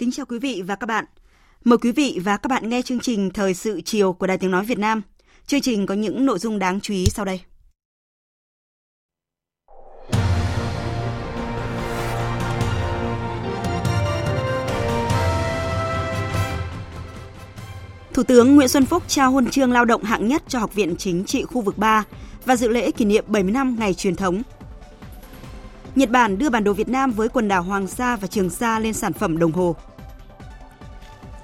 Kính chào quý vị và các bạn. Mời quý vị và các bạn nghe chương trình Thời sự chiều của Đài Tiếng Nói Việt Nam. Chương trình có những nội dung đáng chú ý sau đây. Thủ tướng Nguyễn Xuân Phúc trao huân chương lao động hạng nhất cho Học viện Chính trị khu vực 3 và dự lễ kỷ niệm 70 năm ngày truyền thống. Nhật Bản đưa bản đồ Việt Nam với quần đảo Hoàng Sa và Trường Sa lên sản phẩm đồng hồ.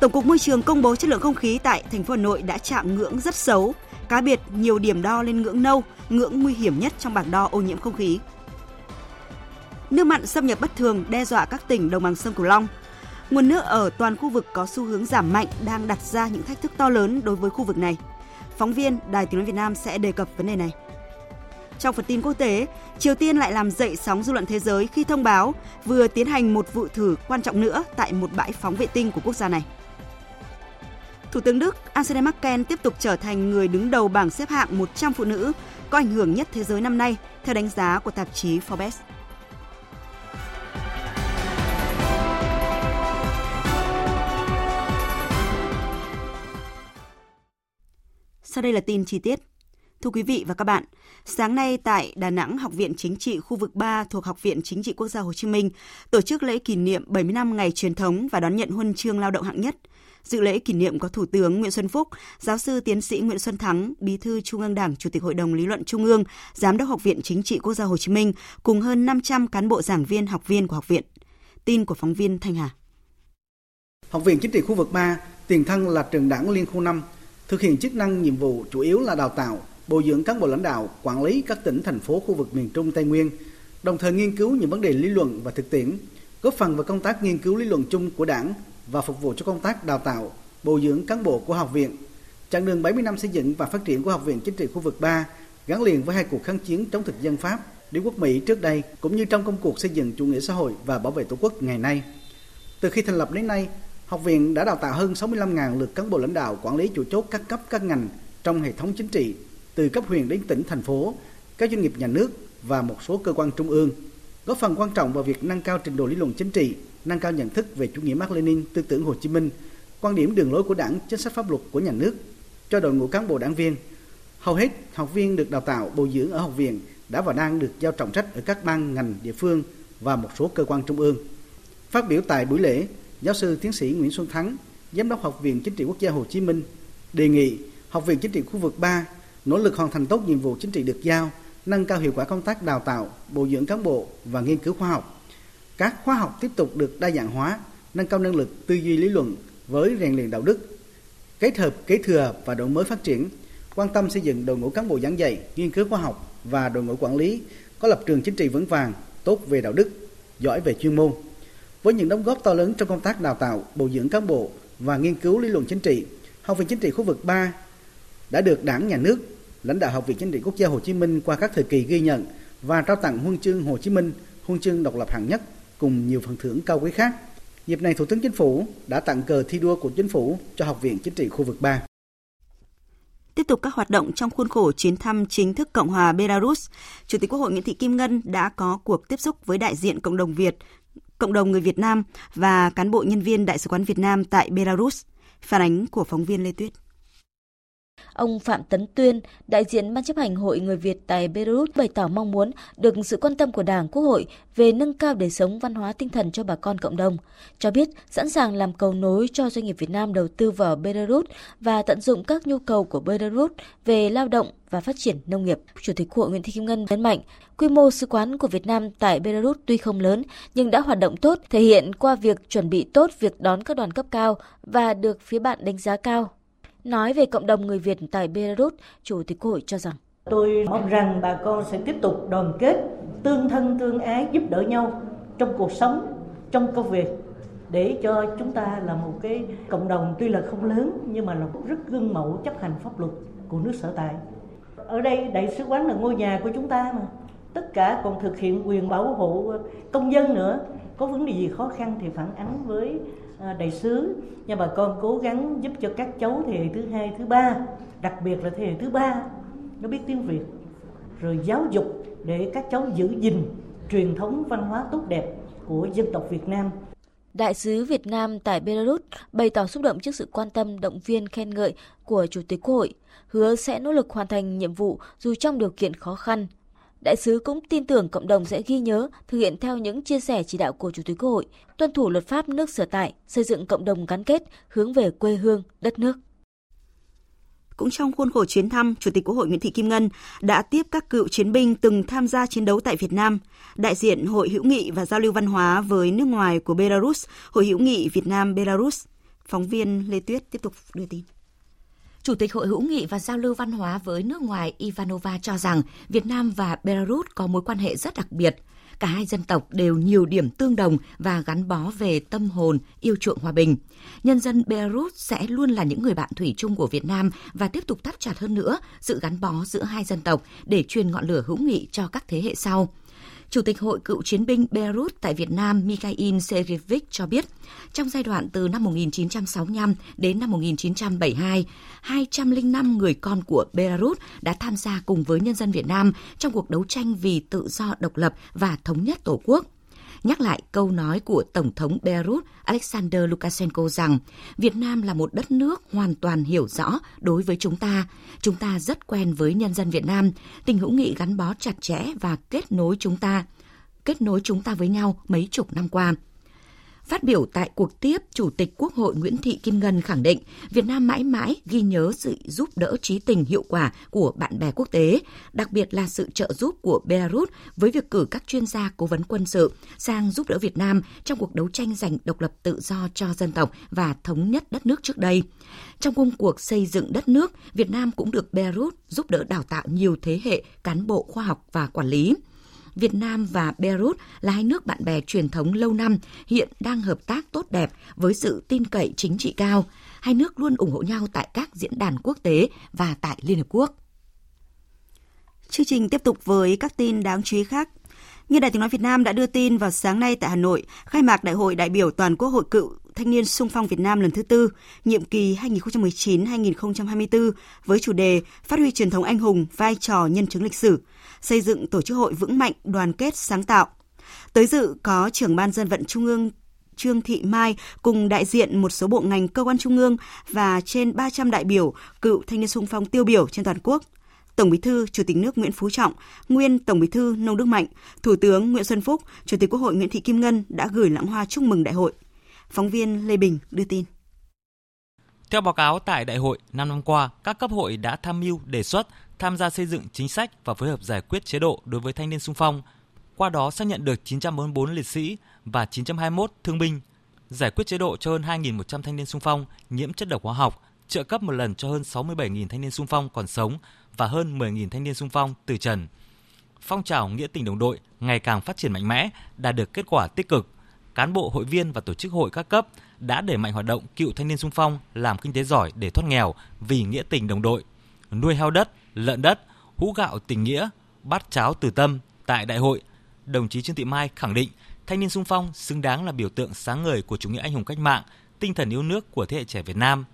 Tổng cục Môi trường công bố chất lượng không khí tại thành phố Hà Nội đã chạm ngưỡng rất xấu, cá biệt nhiều điểm đo lên ngưỡng nâu, ngưỡng nguy hiểm nhất trong bảng đo ô nhiễm không khí. Nước mặn xâm nhập bất thường đe dọa các tỉnh đồng bằng sông Cửu Long. Nguồn nước ở toàn khu vực có xu hướng giảm mạnh đang đặt ra những thách thức to lớn đối với khu vực này. Phóng viên Đài Tiếng nói Việt Nam sẽ đề cập vấn đề này. Trong phần tin quốc tế, Triều Tiên lại làm dậy sóng dư luận thế giới khi thông báo vừa tiến hành một vụ thử quan trọng nữa tại một bãi phóng vệ tinh của quốc gia này. Thủ tướng Đức Angela Merkel tiếp tục trở thành người đứng đầu bảng xếp hạng 100 phụ nữ có ảnh hưởng nhất thế giới năm nay theo đánh giá của tạp chí Forbes. Sau đây là tin chi tiết. Thưa quý vị và các bạn, sáng nay tại Đà Nẵng, Học viện Chính trị khu vực 3 thuộc Học viện Chính trị Quốc gia Hồ Chí Minh tổ chức lễ kỷ niệm 70 năm ngày truyền thống và đón nhận huân chương lao động hạng nhất. Dự lễ kỷ niệm có Thủ tướng Nguyễn Xuân Phúc, Giáo sư Tiến sĩ Nguyễn Xuân Thắng, Bí thư Trung ương Đảng, Chủ tịch Hội đồng Lý luận Trung ương, Giám đốc Học viện Chính trị Quốc gia Hồ Chí Minh cùng hơn 500 cán bộ giảng viên, học viên của học viện. Tin của phóng viên Thanh Hà. Học viện Chính trị khu vực 3, tiền thân là trường đảng Liên khu 5, thực hiện chức năng nhiệm vụ chủ yếu là đào tạo, bồi dưỡng cán bộ lãnh đạo, quản lý các tỉnh, thành phố khu vực miền Trung Tây Nguyên, đồng thời nghiên cứu những vấn đề lý luận và thực tiễn, góp phần vào công tác nghiên cứu lý luận chung của Đảng và phục vụ cho công tác đào tạo, bồi dưỡng cán bộ của học viện. Chặng đường 70 năm xây dựng và phát triển của Học viện Chính trị khu vực 3 gắn liền với hai cuộc kháng chiến chống thực dân Pháp, đế quốc Mỹ trước đây cũng như trong công cuộc xây dựng chủ nghĩa xã hội và bảo vệ Tổ quốc ngày nay. Từ khi thành lập đến nay, học viện đã đào tạo hơn 65.000 lượt cán bộ lãnh đạo quản lý chủ chốt các cấp các ngành trong hệ thống chính trị, từ cấp huyện đến tỉnh thành phố, các doanh nghiệp nhà nước và một số cơ quan trung ương, góp phần quan trọng vào việc nâng cao trình độ lý luận chính trị, nâng cao nhận thức về chủ nghĩa Mác Lênin, tư tưởng Hồ Chí Minh, quan điểm đường lối của Đảng, chính sách pháp luật của nhà nước cho đội ngũ cán bộ đảng viên. Hầu hết học viên được đào tạo bồi dưỡng ở học viện đã và đang được giao trọng trách ở các ban ngành địa phương và một số cơ quan trung ương. Phát biểu tại buổi lễ, giáo sư tiến sĩ Nguyễn Xuân Thắng, giám đốc Học viện Chính trị Quốc gia Hồ Chí Minh đề nghị Học viện Chính trị khu vực 3 nỗ lực hoàn thành tốt nhiệm vụ chính trị được giao, nâng cao hiệu quả công tác đào tạo, bồi dưỡng cán bộ và nghiên cứu khoa học. Các khóa học tiếp tục được đa dạng hóa, nâng cao năng lực tư duy lý luận với rèn luyện đạo đức, kết hợp kế thừa và đổi mới phát triển, quan tâm xây dựng đội ngũ cán bộ giảng dạy, nghiên cứu khoa học và đội ngũ quản lý có lập trường chính trị vững vàng, tốt về đạo đức, giỏi về chuyên môn. Với những đóng góp to lớn trong công tác đào tạo, bồi dưỡng cán bộ và nghiên cứu lý luận chính trị, Học viện Chính trị khu vực 3 đã được Đảng, Nhà nước, lãnh đạo Học viện Chính trị Quốc gia Hồ Chí Minh qua các thời kỳ ghi nhận và trao tặng huân chương Hồ Chí Minh, huân chương độc lập hạng nhất cùng nhiều phần thưởng cao quý khác. Dịp này, Thủ tướng Chính phủ đã tặng cờ thi đua của Chính phủ cho Học viện Chính trị khu vực 3. Tiếp tục các hoạt động trong khuôn khổ chuyến thăm chính thức Cộng hòa Belarus, Chủ tịch Quốc hội Nguyễn Thị Kim Ngân đã có cuộc tiếp xúc với đại diện cộng đồng Việt, cộng đồng người Việt Nam và cán bộ nhân viên Đại sứ quán Việt Nam tại Belarus. Phản ánh của phóng viên Lê Tuyết. Ông Phạm Tấn Tuyên, đại diện Ban chấp hành Hội Người Việt tại Beirut bày tỏ mong muốn được sự quan tâm của Đảng, Quốc hội về nâng cao đời sống văn hóa tinh thần cho bà con cộng đồng. Cho biết sẵn sàng làm cầu nối cho doanh nghiệp Việt Nam đầu tư vào Beirut và tận dụng các nhu cầu của Beirut về lao động và phát triển nông nghiệp. Chủ tịch Hội Nguyễn Thị Kim Ngân nhấn mạnh, quy mô sứ quán của Việt Nam tại Belarus tuy không lớn nhưng đã hoạt động tốt, thể hiện qua việc chuẩn bị tốt việc đón các đoàn cấp cao và được phía bạn đánh giá cao. Nói về cộng đồng người Việt tại Belarus, Chủ tịch Quốc hội cho rằng Tôi mong rằng bà con sẽ tiếp tục đoàn kết, tương thân tương ái, giúp đỡ nhau trong cuộc sống, trong công việc để cho chúng ta là một cái cộng đồng tuy là không lớn nhưng mà là rất gương mẫu chấp hành pháp luật của nước sở tại. Ở đây đại sứ quán là ngôi nhà của chúng ta mà. Tất cả còn thực hiện quyền bảo hộ công dân nữa. Có vấn đề gì khó khăn thì phản ánh với à, đại sứ nha bà con cố gắng giúp cho các cháu thế hệ thứ hai thứ ba đặc biệt là thế hệ thứ ba nó biết tiếng việt rồi giáo dục để các cháu giữ gìn truyền thống văn hóa tốt đẹp của dân tộc Việt Nam. Đại sứ Việt Nam tại Belarus bày tỏ xúc động trước sự quan tâm động viên khen ngợi của Chủ tịch Quốc hội, hứa sẽ nỗ lực hoàn thành nhiệm vụ dù trong điều kiện khó khăn, Đại sứ cũng tin tưởng cộng đồng sẽ ghi nhớ, thực hiện theo những chia sẻ chỉ đạo của Chủ tịch Quốc hội, tuân thủ luật pháp nước sở tại, xây dựng cộng đồng gắn kết, hướng về quê hương, đất nước. Cũng trong khuôn khổ chuyến thăm, Chủ tịch Quốc hội Nguyễn Thị Kim Ngân đã tiếp các cựu chiến binh từng tham gia chiến đấu tại Việt Nam, đại diện Hội hữu nghị và giao lưu văn hóa với nước ngoài của Belarus, Hội hữu nghị Việt Nam Belarus. Phóng viên Lê Tuyết tiếp tục đưa tin. Chủ tịch Hội hữu nghị và giao lưu văn hóa với nước ngoài Ivanova cho rằng Việt Nam và Belarus có mối quan hệ rất đặc biệt. Cả hai dân tộc đều nhiều điểm tương đồng và gắn bó về tâm hồn, yêu chuộng hòa bình. Nhân dân Belarus sẽ luôn là những người bạn thủy chung của Việt Nam và tiếp tục thắt chặt hơn nữa sự gắn bó giữa hai dân tộc để truyền ngọn lửa hữu nghị cho các thế hệ sau. Chủ tịch Hội Cựu Chiến binh Beirut tại Việt Nam Mikhail Sergeyevich cho biết, trong giai đoạn từ năm 1965 đến năm 1972, 205 người con của Beirut đã tham gia cùng với nhân dân Việt Nam trong cuộc đấu tranh vì tự do độc lập và thống nhất Tổ quốc nhắc lại câu nói của Tổng thống Belarus Alexander Lukashenko rằng Việt Nam là một đất nước hoàn toàn hiểu rõ đối với chúng ta. Chúng ta rất quen với nhân dân Việt Nam, tình hữu nghị gắn bó chặt chẽ và kết nối chúng ta, kết nối chúng ta với nhau mấy chục năm qua. Phát biểu tại cuộc tiếp, Chủ tịch Quốc hội Nguyễn Thị Kim Ngân khẳng định Việt Nam mãi mãi ghi nhớ sự giúp đỡ trí tình hiệu quả của bạn bè quốc tế, đặc biệt là sự trợ giúp của Belarus với việc cử các chuyên gia cố vấn quân sự sang giúp đỡ Việt Nam trong cuộc đấu tranh giành độc lập tự do cho dân tộc và thống nhất đất nước trước đây. Trong công cuộc xây dựng đất nước, Việt Nam cũng được Belarus giúp đỡ đào tạo nhiều thế hệ cán bộ khoa học và quản lý. Việt Nam và Belarus là hai nước bạn bè truyền thống lâu năm, hiện đang hợp tác tốt đẹp với sự tin cậy chính trị cao. Hai nước luôn ủng hộ nhau tại các diễn đàn quốc tế và tại Liên Hợp Quốc. Chương trình tiếp tục với các tin đáng chú ý khác. Như Đài Tiếng Nói Việt Nam đã đưa tin vào sáng nay tại Hà Nội, khai mạc Đại hội đại biểu Toàn Quốc hội cựu Thanh niên sung phong Việt Nam lần thứ tư, nhiệm kỳ 2019-2024 với chủ đề Phát huy truyền thống anh hùng, vai trò nhân chứng lịch sử, xây dựng tổ chức hội vững mạnh, đoàn kết, sáng tạo. Tới dự có trưởng ban dân vận Trung ương Trương Thị Mai cùng đại diện một số bộ ngành cơ quan trung ương và trên 300 đại biểu cựu thanh niên sung phong tiêu biểu trên toàn quốc. Tổng Bí thư Chủ tịch nước Nguyễn Phú Trọng, nguyên Tổng Bí thư Nông Đức Mạnh, Thủ tướng Nguyễn Xuân Phúc, Chủ tịch Quốc hội Nguyễn Thị Kim Ngân đã gửi lãng hoa chúc mừng đại hội. Phóng viên Lê Bình đưa tin. Theo báo cáo tại đại hội, năm năm qua, các cấp hội đã tham mưu, đề xuất, tham gia xây dựng chính sách và phối hợp giải quyết chế độ đối với thanh niên sung phong. Qua đó xác nhận được 944 liệt sĩ và 921 thương binh, giải quyết chế độ cho hơn 2.100 thanh niên sung phong nhiễm chất độc hóa học, trợ cấp một lần cho hơn 67.000 thanh niên sung phong còn sống và hơn 10.000 thanh niên sung phong từ trần. Phong trào nghĩa tình đồng đội ngày càng phát triển mạnh mẽ, đạt được kết quả tích cực. Cán bộ, hội viên và tổ chức hội các cấp đã đẩy mạnh hoạt động cựu thanh niên sung phong làm kinh tế giỏi để thoát nghèo vì nghĩa tình đồng đội, nuôi heo đất, lợn đất, hũ gạo tình nghĩa, bát cháo từ tâm tại đại hội. Đồng chí Trương Thị Mai khẳng định thanh niên sung phong xứng đáng là biểu tượng sáng ngời của chủ nghĩa anh hùng cách mạng, tinh thần yêu nước của thế hệ trẻ Việt Nam.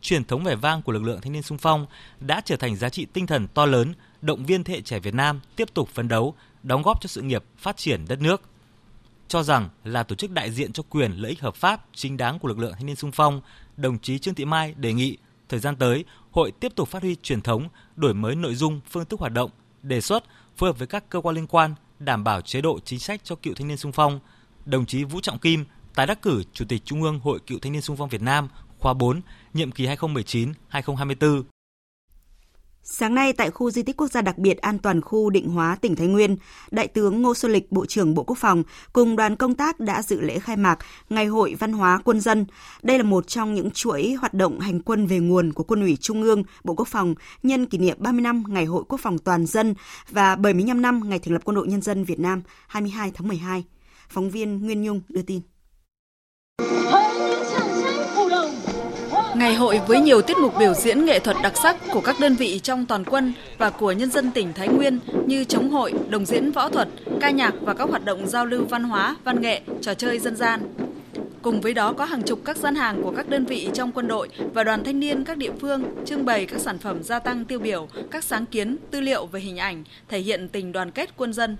Truyền thống vẻ vang của lực lượng thanh niên sung phong đã trở thành giá trị tinh thần to lớn, động viên thế hệ trẻ Việt Nam tiếp tục phấn đấu, đóng góp cho sự nghiệp phát triển đất nước cho rằng là tổ chức đại diện cho quyền lợi ích hợp pháp chính đáng của lực lượng thanh niên sung phong, đồng chí Trương Thị Mai đề nghị thời gian tới hội tiếp tục phát huy truyền thống, đổi mới nội dung, phương thức hoạt động, đề xuất phối hợp với các cơ quan liên quan đảm bảo chế độ chính sách cho cựu thanh niên sung phong. Đồng chí Vũ Trọng Kim tái đắc cử Chủ tịch Trung ương Hội Cựu Thanh niên Sung phong Việt Nam khóa 4, nhiệm kỳ 2019-2024. Sáng nay tại khu di tích quốc gia đặc biệt an toàn khu Định Hóa tỉnh Thái Nguyên, Đại tướng Ngô Xuân Lịch, Bộ trưởng Bộ Quốc phòng cùng đoàn công tác đã dự lễ khai mạc Ngày hội Văn hóa Quân dân. Đây là một trong những chuỗi hoạt động hành quân về nguồn của Quân ủy Trung ương, Bộ Quốc phòng nhân kỷ niệm 30 năm Ngày hội Quốc phòng toàn dân và 75 năm ngày thành lập Quân đội Nhân dân Việt Nam 22 tháng 12. Phóng viên Nguyên Nhung đưa tin. Ngày hội với nhiều tiết mục biểu diễn nghệ thuật đặc sắc của các đơn vị trong toàn quân và của nhân dân tỉnh Thái Nguyên như chống hội, đồng diễn võ thuật, ca nhạc và các hoạt động giao lưu văn hóa, văn nghệ, trò chơi dân gian. Cùng với đó có hàng chục các gian hàng của các đơn vị trong quân đội và đoàn thanh niên các địa phương trưng bày các sản phẩm gia tăng tiêu biểu, các sáng kiến, tư liệu về hình ảnh, thể hiện tình đoàn kết quân dân,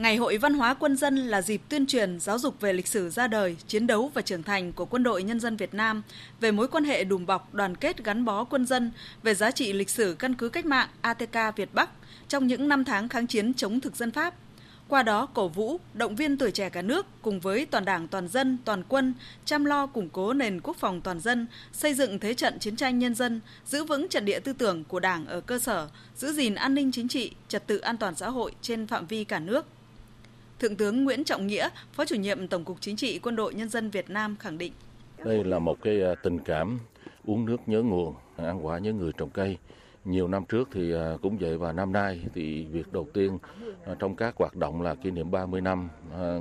Ngày hội văn hóa quân dân là dịp tuyên truyền giáo dục về lịch sử ra đời, chiến đấu và trưởng thành của quân đội nhân dân Việt Nam, về mối quan hệ đùm bọc, đoàn kết gắn bó quân dân, về giá trị lịch sử căn cứ cách mạng ATK Việt Bắc trong những năm tháng kháng chiến chống thực dân Pháp. Qua đó cổ vũ, động viên tuổi trẻ cả nước cùng với toàn đảng toàn dân, toàn quân chăm lo củng cố nền quốc phòng toàn dân, xây dựng thế trận chiến tranh nhân dân, giữ vững trận địa tư tưởng của Đảng ở cơ sở, giữ gìn an ninh chính trị, trật tự an toàn xã hội trên phạm vi cả nước. Thượng tướng Nguyễn Trọng Nghĩa, Phó chủ nhiệm Tổng cục Chính trị Quân đội Nhân dân Việt Nam khẳng định. Đây là một cái à, tình cảm uống nước nhớ nguồn, ăn quả nhớ người trồng cây. Nhiều năm trước thì à, cũng vậy và năm nay thì việc đầu tiên à, trong các hoạt động là kỷ niệm 30 năm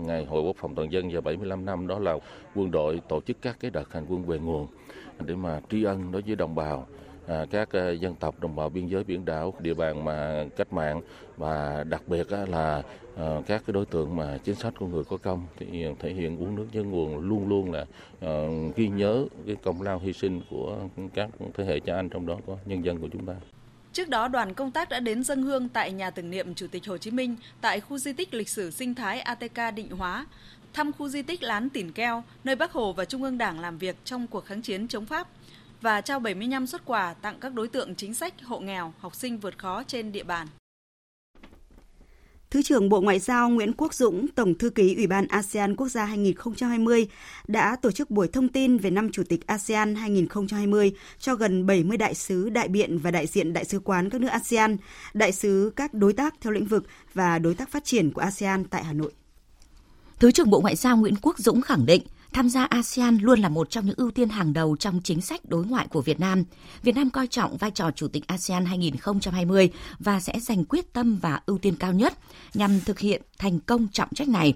ngày Hội Quốc phòng toàn dân và 75 năm đó là quân đội tổ chức các cái đợt hành quân về nguồn để mà tri ân đối với đồng bào À, các à, dân tộc đồng bào biên giới biển đảo địa bàn mà cách mạng và đặc biệt là à, các cái đối tượng mà chính sách của người có công thì thể hiện uống nước nhớ nguồn luôn luôn là ghi nhớ cái công lao hy sinh của các thế hệ cha anh trong đó có nhân dân của chúng ta. Trước đó, đoàn công tác đã đến dân hương tại nhà tưởng niệm Chủ tịch Hồ Chí Minh tại khu di tích lịch sử sinh thái ATK Định Hóa, thăm khu di tích Lán Tỉn Keo, nơi bắc Hồ và Trung ương Đảng làm việc trong cuộc kháng chiến chống Pháp và trao 75 xuất quà tặng các đối tượng chính sách, hộ nghèo, học sinh vượt khó trên địa bàn. Thứ trưởng Bộ Ngoại giao Nguyễn Quốc Dũng, Tổng thư ký Ủy ban ASEAN Quốc gia 2020 đã tổ chức buổi thông tin về năm Chủ tịch ASEAN 2020 cho gần 70 đại sứ, đại biện và đại diện đại sứ quán các nước ASEAN, đại sứ các đối tác theo lĩnh vực và đối tác phát triển của ASEAN tại Hà Nội. Thứ trưởng Bộ Ngoại giao Nguyễn Quốc Dũng khẳng định, Tham gia ASEAN luôn là một trong những ưu tiên hàng đầu trong chính sách đối ngoại của Việt Nam. Việt Nam coi trọng vai trò Chủ tịch ASEAN 2020 và sẽ dành quyết tâm và ưu tiên cao nhất nhằm thực hiện thành công trọng trách này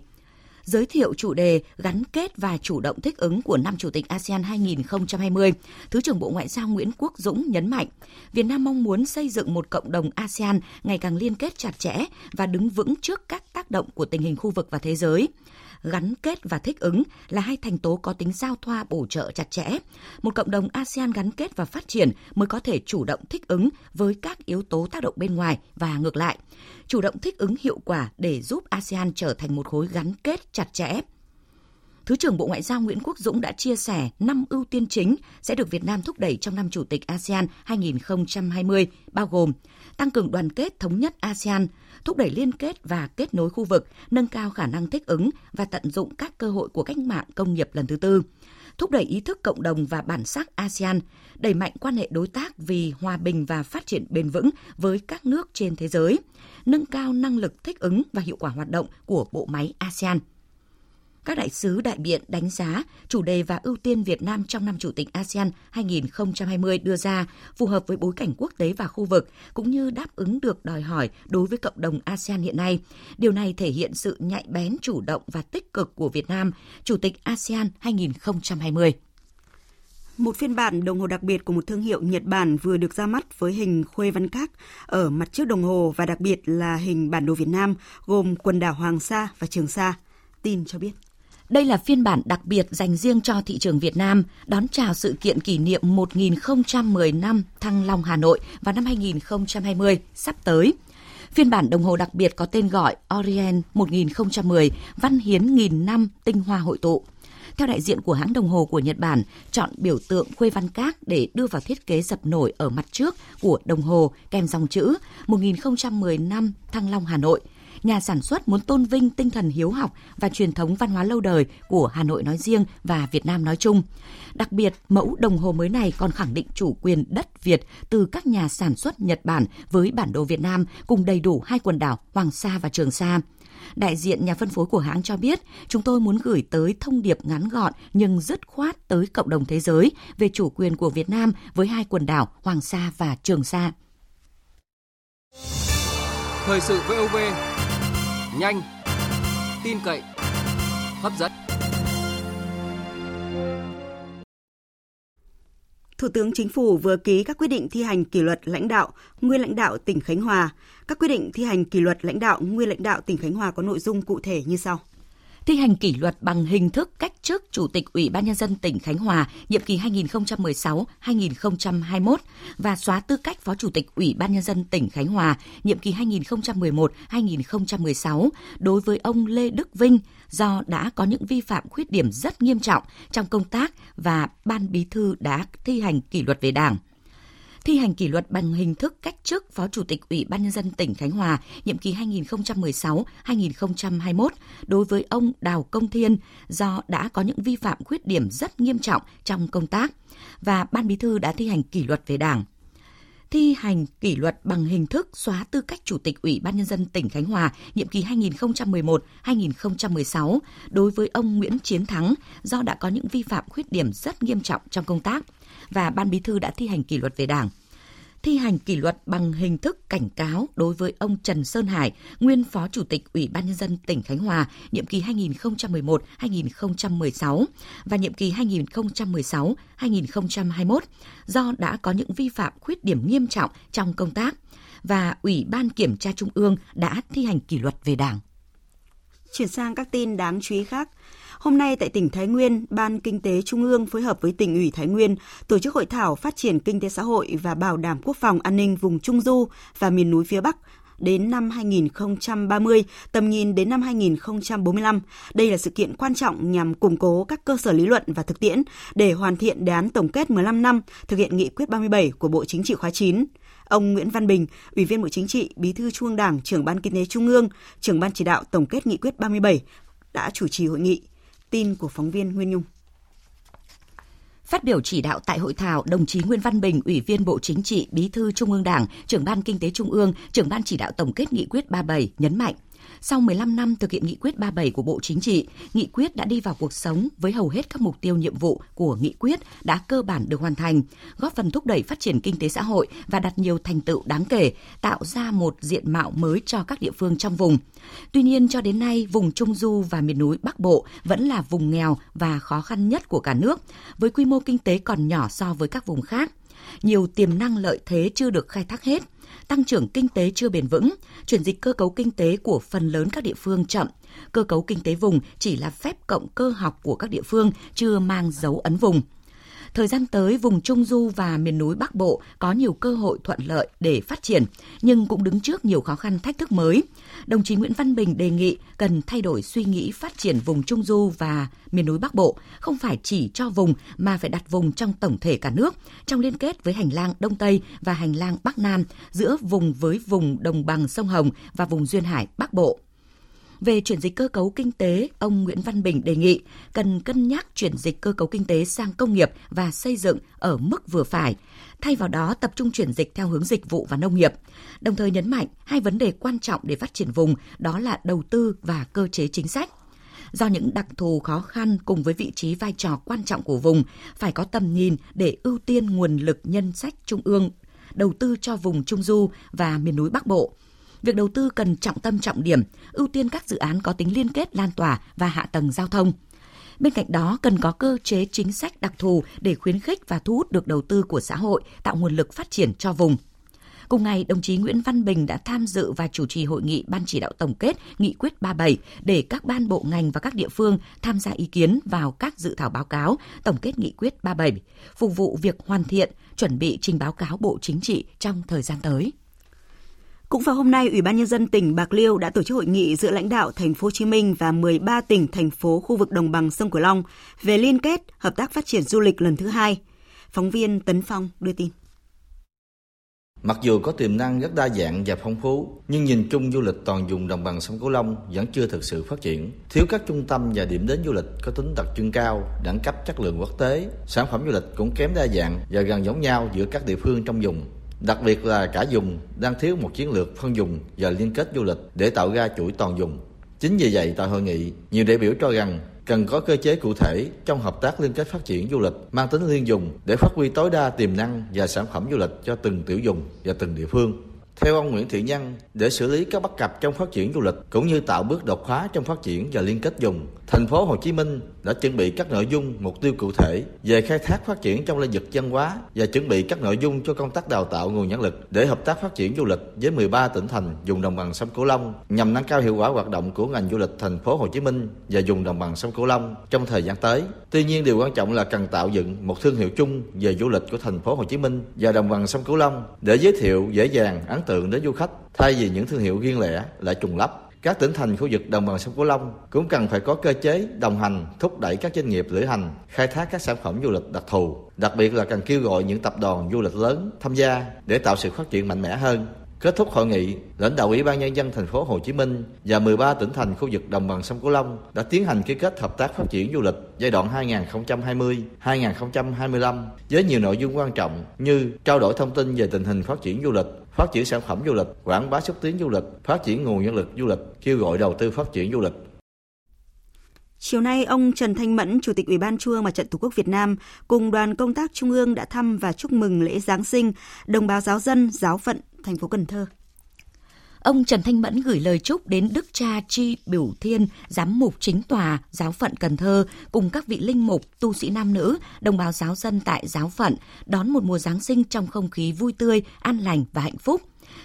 giới thiệu chủ đề gắn kết và chủ động thích ứng của năm Chủ tịch ASEAN 2020, Thứ trưởng Bộ Ngoại giao Nguyễn Quốc Dũng nhấn mạnh, Việt Nam mong muốn xây dựng một cộng đồng ASEAN ngày càng liên kết chặt chẽ và đứng vững trước các động của tình hình khu vực và thế giới gắn kết và thích ứng là hai thành tố có tính giao thoa bổ trợ chặt chẽ. Một cộng đồng ASEAN gắn kết và phát triển mới có thể chủ động thích ứng với các yếu tố tác động bên ngoài và ngược lại. Chủ động thích ứng hiệu quả để giúp ASEAN trở thành một khối gắn kết chặt chẽ, Thứ trưởng Bộ Ngoại giao Nguyễn Quốc Dũng đã chia sẻ 5 ưu tiên chính sẽ được Việt Nam thúc đẩy trong năm Chủ tịch ASEAN 2020, bao gồm tăng cường đoàn kết thống nhất ASEAN, thúc đẩy liên kết và kết nối khu vực, nâng cao khả năng thích ứng và tận dụng các cơ hội của cách mạng công nghiệp lần thứ tư, thúc đẩy ý thức cộng đồng và bản sắc ASEAN, đẩy mạnh quan hệ đối tác vì hòa bình và phát triển bền vững với các nước trên thế giới, nâng cao năng lực thích ứng và hiệu quả hoạt động của bộ máy ASEAN các đại sứ đại biện đánh giá chủ đề và ưu tiên Việt Nam trong năm Chủ tịch ASEAN 2020 đưa ra phù hợp với bối cảnh quốc tế và khu vực, cũng như đáp ứng được đòi hỏi đối với cộng đồng ASEAN hiện nay. Điều này thể hiện sự nhạy bén, chủ động và tích cực của Việt Nam, Chủ tịch ASEAN 2020. Một phiên bản đồng hồ đặc biệt của một thương hiệu Nhật Bản vừa được ra mắt với hình khuê văn các ở mặt trước đồng hồ và đặc biệt là hình bản đồ Việt Nam gồm quần đảo Hoàng Sa và Trường Sa. Tin cho biết. Đây là phiên bản đặc biệt dành riêng cho thị trường Việt Nam, đón chào sự kiện kỷ niệm 1010 năm Thăng Long Hà Nội vào năm 2020 sắp tới. Phiên bản đồng hồ đặc biệt có tên gọi Orient 1010 Văn Hiến nghìn năm tinh hoa hội tụ. Theo đại diện của hãng đồng hồ của Nhật Bản, chọn biểu tượng khuê văn các để đưa vào thiết kế dập nổi ở mặt trước của đồng hồ kèm dòng chữ 1010 năm Thăng Long Hà Nội – nhà sản xuất muốn tôn vinh tinh thần hiếu học và truyền thống văn hóa lâu đời của Hà Nội nói riêng và Việt Nam nói chung. Đặc biệt, mẫu đồng hồ mới này còn khẳng định chủ quyền đất Việt từ các nhà sản xuất Nhật Bản với bản đồ Việt Nam cùng đầy đủ hai quần đảo Hoàng Sa và Trường Sa. Đại diện nhà phân phối của hãng cho biết, chúng tôi muốn gửi tới thông điệp ngắn gọn nhưng dứt khoát tới cộng đồng thế giới về chủ quyền của Việt Nam với hai quần đảo Hoàng Sa và Trường Sa. Thời sự VOV nhanh, tin cậy, hấp dẫn. Thủ tướng Chính phủ vừa ký các quyết định thi hành kỷ luật lãnh đạo, nguyên lãnh đạo tỉnh Khánh Hòa. Các quyết định thi hành kỷ luật lãnh đạo, nguyên lãnh đạo tỉnh Khánh Hòa có nội dung cụ thể như sau thi hành kỷ luật bằng hình thức cách chức Chủ tịch Ủy ban Nhân dân tỉnh Khánh Hòa nhiệm kỳ 2016-2021 và xóa tư cách Phó Chủ tịch Ủy ban Nhân dân tỉnh Khánh Hòa nhiệm kỳ 2011-2016 đối với ông Lê Đức Vinh do đã có những vi phạm khuyết điểm rất nghiêm trọng trong công tác và Ban Bí thư đã thi hành kỷ luật về Đảng thi hành kỷ luật bằng hình thức cách chức Phó Chủ tịch Ủy ban Nhân dân tỉnh Khánh Hòa, nhiệm kỳ 2016-2021 đối với ông Đào Công Thiên, do đã có những vi phạm khuyết điểm rất nghiêm trọng trong công tác và Ban Bí thư đã thi hành kỷ luật về Đảng. Thi hành kỷ luật bằng hình thức xóa tư cách Chủ tịch Ủy ban Nhân dân tỉnh Khánh Hòa, nhiệm kỳ 2011-2016 đối với ông Nguyễn Chiến Thắng, do đã có những vi phạm khuyết điểm rất nghiêm trọng trong công tác và Ban Bí thư đã thi hành kỷ luật về Đảng thi hành kỷ luật bằng hình thức cảnh cáo đối với ông Trần Sơn Hải, nguyên Phó Chủ tịch Ủy ban Nhân dân tỉnh Khánh Hòa, nhiệm kỳ 2011-2016 và nhiệm kỳ 2016-2021 do đã có những vi phạm khuyết điểm nghiêm trọng trong công tác và Ủy ban Kiểm tra Trung ương đã thi hành kỷ luật về Đảng. Chuyển sang các tin đáng chú ý khác. Hôm nay tại tỉnh Thái Nguyên, Ban Kinh tế Trung ương phối hợp với tỉnh ủy Thái Nguyên tổ chức hội thảo phát triển kinh tế xã hội và bảo đảm quốc phòng an ninh vùng Trung Du và miền núi phía Bắc đến năm 2030, tầm nhìn đến năm 2045. Đây là sự kiện quan trọng nhằm củng cố các cơ sở lý luận và thực tiễn để hoàn thiện đề án tổng kết 15 năm thực hiện nghị quyết 37 của Bộ Chính trị khóa 9. Ông Nguyễn Văn Bình, Ủy viên Bộ Chính trị, Bí thư Trung ương Đảng, trưởng Ban Kinh tế Trung ương, trưởng Ban chỉ đạo tổng kết nghị quyết 37 đã chủ trì hội nghị. Tin của phóng viên Nguyên Nhung. Phát biểu chỉ đạo tại hội thảo, đồng chí Nguyễn Văn Bình, Ủy viên Bộ Chính trị, Bí thư Trung ương Đảng, trưởng ban Kinh tế Trung ương, trưởng ban chỉ đạo tổng kết nghị quyết 37 nhấn mạnh sau 15 năm thực hiện nghị quyết 37 của Bộ Chính trị, nghị quyết đã đi vào cuộc sống với hầu hết các mục tiêu nhiệm vụ của nghị quyết đã cơ bản được hoàn thành, góp phần thúc đẩy phát triển kinh tế xã hội và đạt nhiều thành tựu đáng kể, tạo ra một diện mạo mới cho các địa phương trong vùng. Tuy nhiên cho đến nay, vùng Trung Du và miền núi Bắc Bộ vẫn là vùng nghèo và khó khăn nhất của cả nước, với quy mô kinh tế còn nhỏ so với các vùng khác nhiều tiềm năng lợi thế chưa được khai thác hết tăng trưởng kinh tế chưa bền vững, chuyển dịch cơ cấu kinh tế của phần lớn các địa phương chậm, cơ cấu kinh tế vùng chỉ là phép cộng cơ học của các địa phương, chưa mang dấu ấn vùng. Thời gian tới, vùng Trung Du và miền núi Bắc Bộ có nhiều cơ hội thuận lợi để phát triển, nhưng cũng đứng trước nhiều khó khăn thách thức mới. Đồng chí Nguyễn Văn Bình đề nghị cần thay đổi suy nghĩ phát triển vùng Trung Du và miền núi Bắc Bộ, không phải chỉ cho vùng mà phải đặt vùng trong tổng thể cả nước, trong liên kết với hành lang Đông Tây và hành lang Bắc Nam, giữa vùng với vùng đồng bằng sông Hồng và vùng duyên hải Bắc Bộ. Về chuyển dịch cơ cấu kinh tế, ông Nguyễn Văn Bình đề nghị cần cân nhắc chuyển dịch cơ cấu kinh tế sang công nghiệp và xây dựng ở mức vừa phải, thay vào đó tập trung chuyển dịch theo hướng dịch vụ và nông nghiệp. Đồng thời nhấn mạnh hai vấn đề quan trọng để phát triển vùng đó là đầu tư và cơ chế chính sách. Do những đặc thù khó khăn cùng với vị trí vai trò quan trọng của vùng phải có tầm nhìn để ưu tiên nguồn lực nhân sách trung ương đầu tư cho vùng Trung Du và miền núi Bắc Bộ việc đầu tư cần trọng tâm trọng điểm, ưu tiên các dự án có tính liên kết lan tỏa và hạ tầng giao thông. Bên cạnh đó, cần có cơ chế chính sách đặc thù để khuyến khích và thu hút được đầu tư của xã hội, tạo nguồn lực phát triển cho vùng. Cùng ngày, đồng chí Nguyễn Văn Bình đã tham dự và chủ trì hội nghị Ban chỉ đạo tổng kết Nghị quyết 37 để các ban bộ ngành và các địa phương tham gia ý kiến vào các dự thảo báo cáo tổng kết Nghị quyết 37, phục vụ việc hoàn thiện, chuẩn bị trình báo cáo Bộ Chính trị trong thời gian tới. Cũng vào hôm nay, Ủy ban nhân dân tỉnh Bạc Liêu đã tổ chức hội nghị giữa lãnh đạo thành phố Hồ Chí Minh và 13 tỉnh thành phố khu vực đồng bằng sông Cửu Long về liên kết hợp tác phát triển du lịch lần thứ hai. Phóng viên Tấn Phong đưa tin. Mặc dù có tiềm năng rất đa dạng và phong phú, nhưng nhìn chung du lịch toàn vùng đồng bằng sông Cửu Long vẫn chưa thực sự phát triển. Thiếu các trung tâm và điểm đến du lịch có tính đặc trưng cao, đẳng cấp chất lượng quốc tế. Sản phẩm du lịch cũng kém đa dạng và gần giống nhau giữa các địa phương trong vùng. Đặc biệt là cả vùng đang thiếu một chiến lược phân vùng và liên kết du lịch để tạo ra chuỗi toàn vùng. Chính vì vậy tại hội nghị, nhiều đại biểu cho rằng cần có cơ chế cụ thể trong hợp tác liên kết phát triển du lịch mang tính liên dùng để phát huy tối đa tiềm năng và sản phẩm du lịch cho từng tiểu dùng và từng địa phương. Theo ông Nguyễn Thị Nhân, để xử lý các bất cập trong phát triển du lịch cũng như tạo bước đột phá trong phát triển và liên kết dùng, thành phố Hồ Chí Minh đã chuẩn bị các nội dung, mục tiêu cụ thể về khai thác phát triển trong lĩnh vực văn hóa và chuẩn bị các nội dung cho công tác đào tạo nguồn nhân lực để hợp tác phát triển du lịch với 13 tỉnh thành vùng đồng bằng sông Cửu Long nhằm nâng cao hiệu quả hoạt động của ngành du lịch thành phố Hồ Chí Minh và vùng đồng bằng sông Cửu Long trong thời gian tới. Tuy nhiên, điều quan trọng là cần tạo dựng một thương hiệu chung về du lịch của thành phố Hồ Chí Minh và đồng bằng sông Cửu Long để giới thiệu dễ dàng, ấn tượng đến du khách thay vì những thương hiệu riêng lẻ lại trùng lắp các tỉnh thành khu vực đồng bằng sông Cửu Long cũng cần phải có cơ chế đồng hành thúc đẩy các doanh nghiệp lữ hành khai thác các sản phẩm du lịch đặc thù, đặc biệt là cần kêu gọi những tập đoàn du lịch lớn tham gia để tạo sự phát triển mạnh mẽ hơn. Kết thúc hội nghị, lãnh đạo Ủy ban nhân dân thành phố Hồ Chí Minh và 13 tỉnh thành khu vực đồng bằng sông Cửu Long đã tiến hành ký kết hợp tác phát triển du lịch giai đoạn 2020-2025 với nhiều nội dung quan trọng như trao đổi thông tin về tình hình phát triển du lịch, phát triển sản phẩm du lịch, quảng bá xúc tiến du lịch, phát triển nguồn nhân lực du lịch, kêu gọi đầu tư phát triển du lịch. Chiều nay, ông Trần Thanh Mẫn, Chủ tịch Ủy ban Trung ương Mặt trận Tổ quốc Việt Nam, cùng đoàn công tác Trung ương đã thăm và chúc mừng lễ Giáng sinh đồng bào giáo dân, giáo phận thành phố Cần Thơ. Ông Trần Thanh Mẫn gửi lời chúc đến Đức cha Chi Biểu Thiên, giám mục chính tòa giáo phận Cần Thơ cùng các vị linh mục, tu sĩ nam nữ, đồng bào giáo dân tại giáo phận đón một mùa Giáng sinh trong không khí vui tươi, an lành và hạnh phúc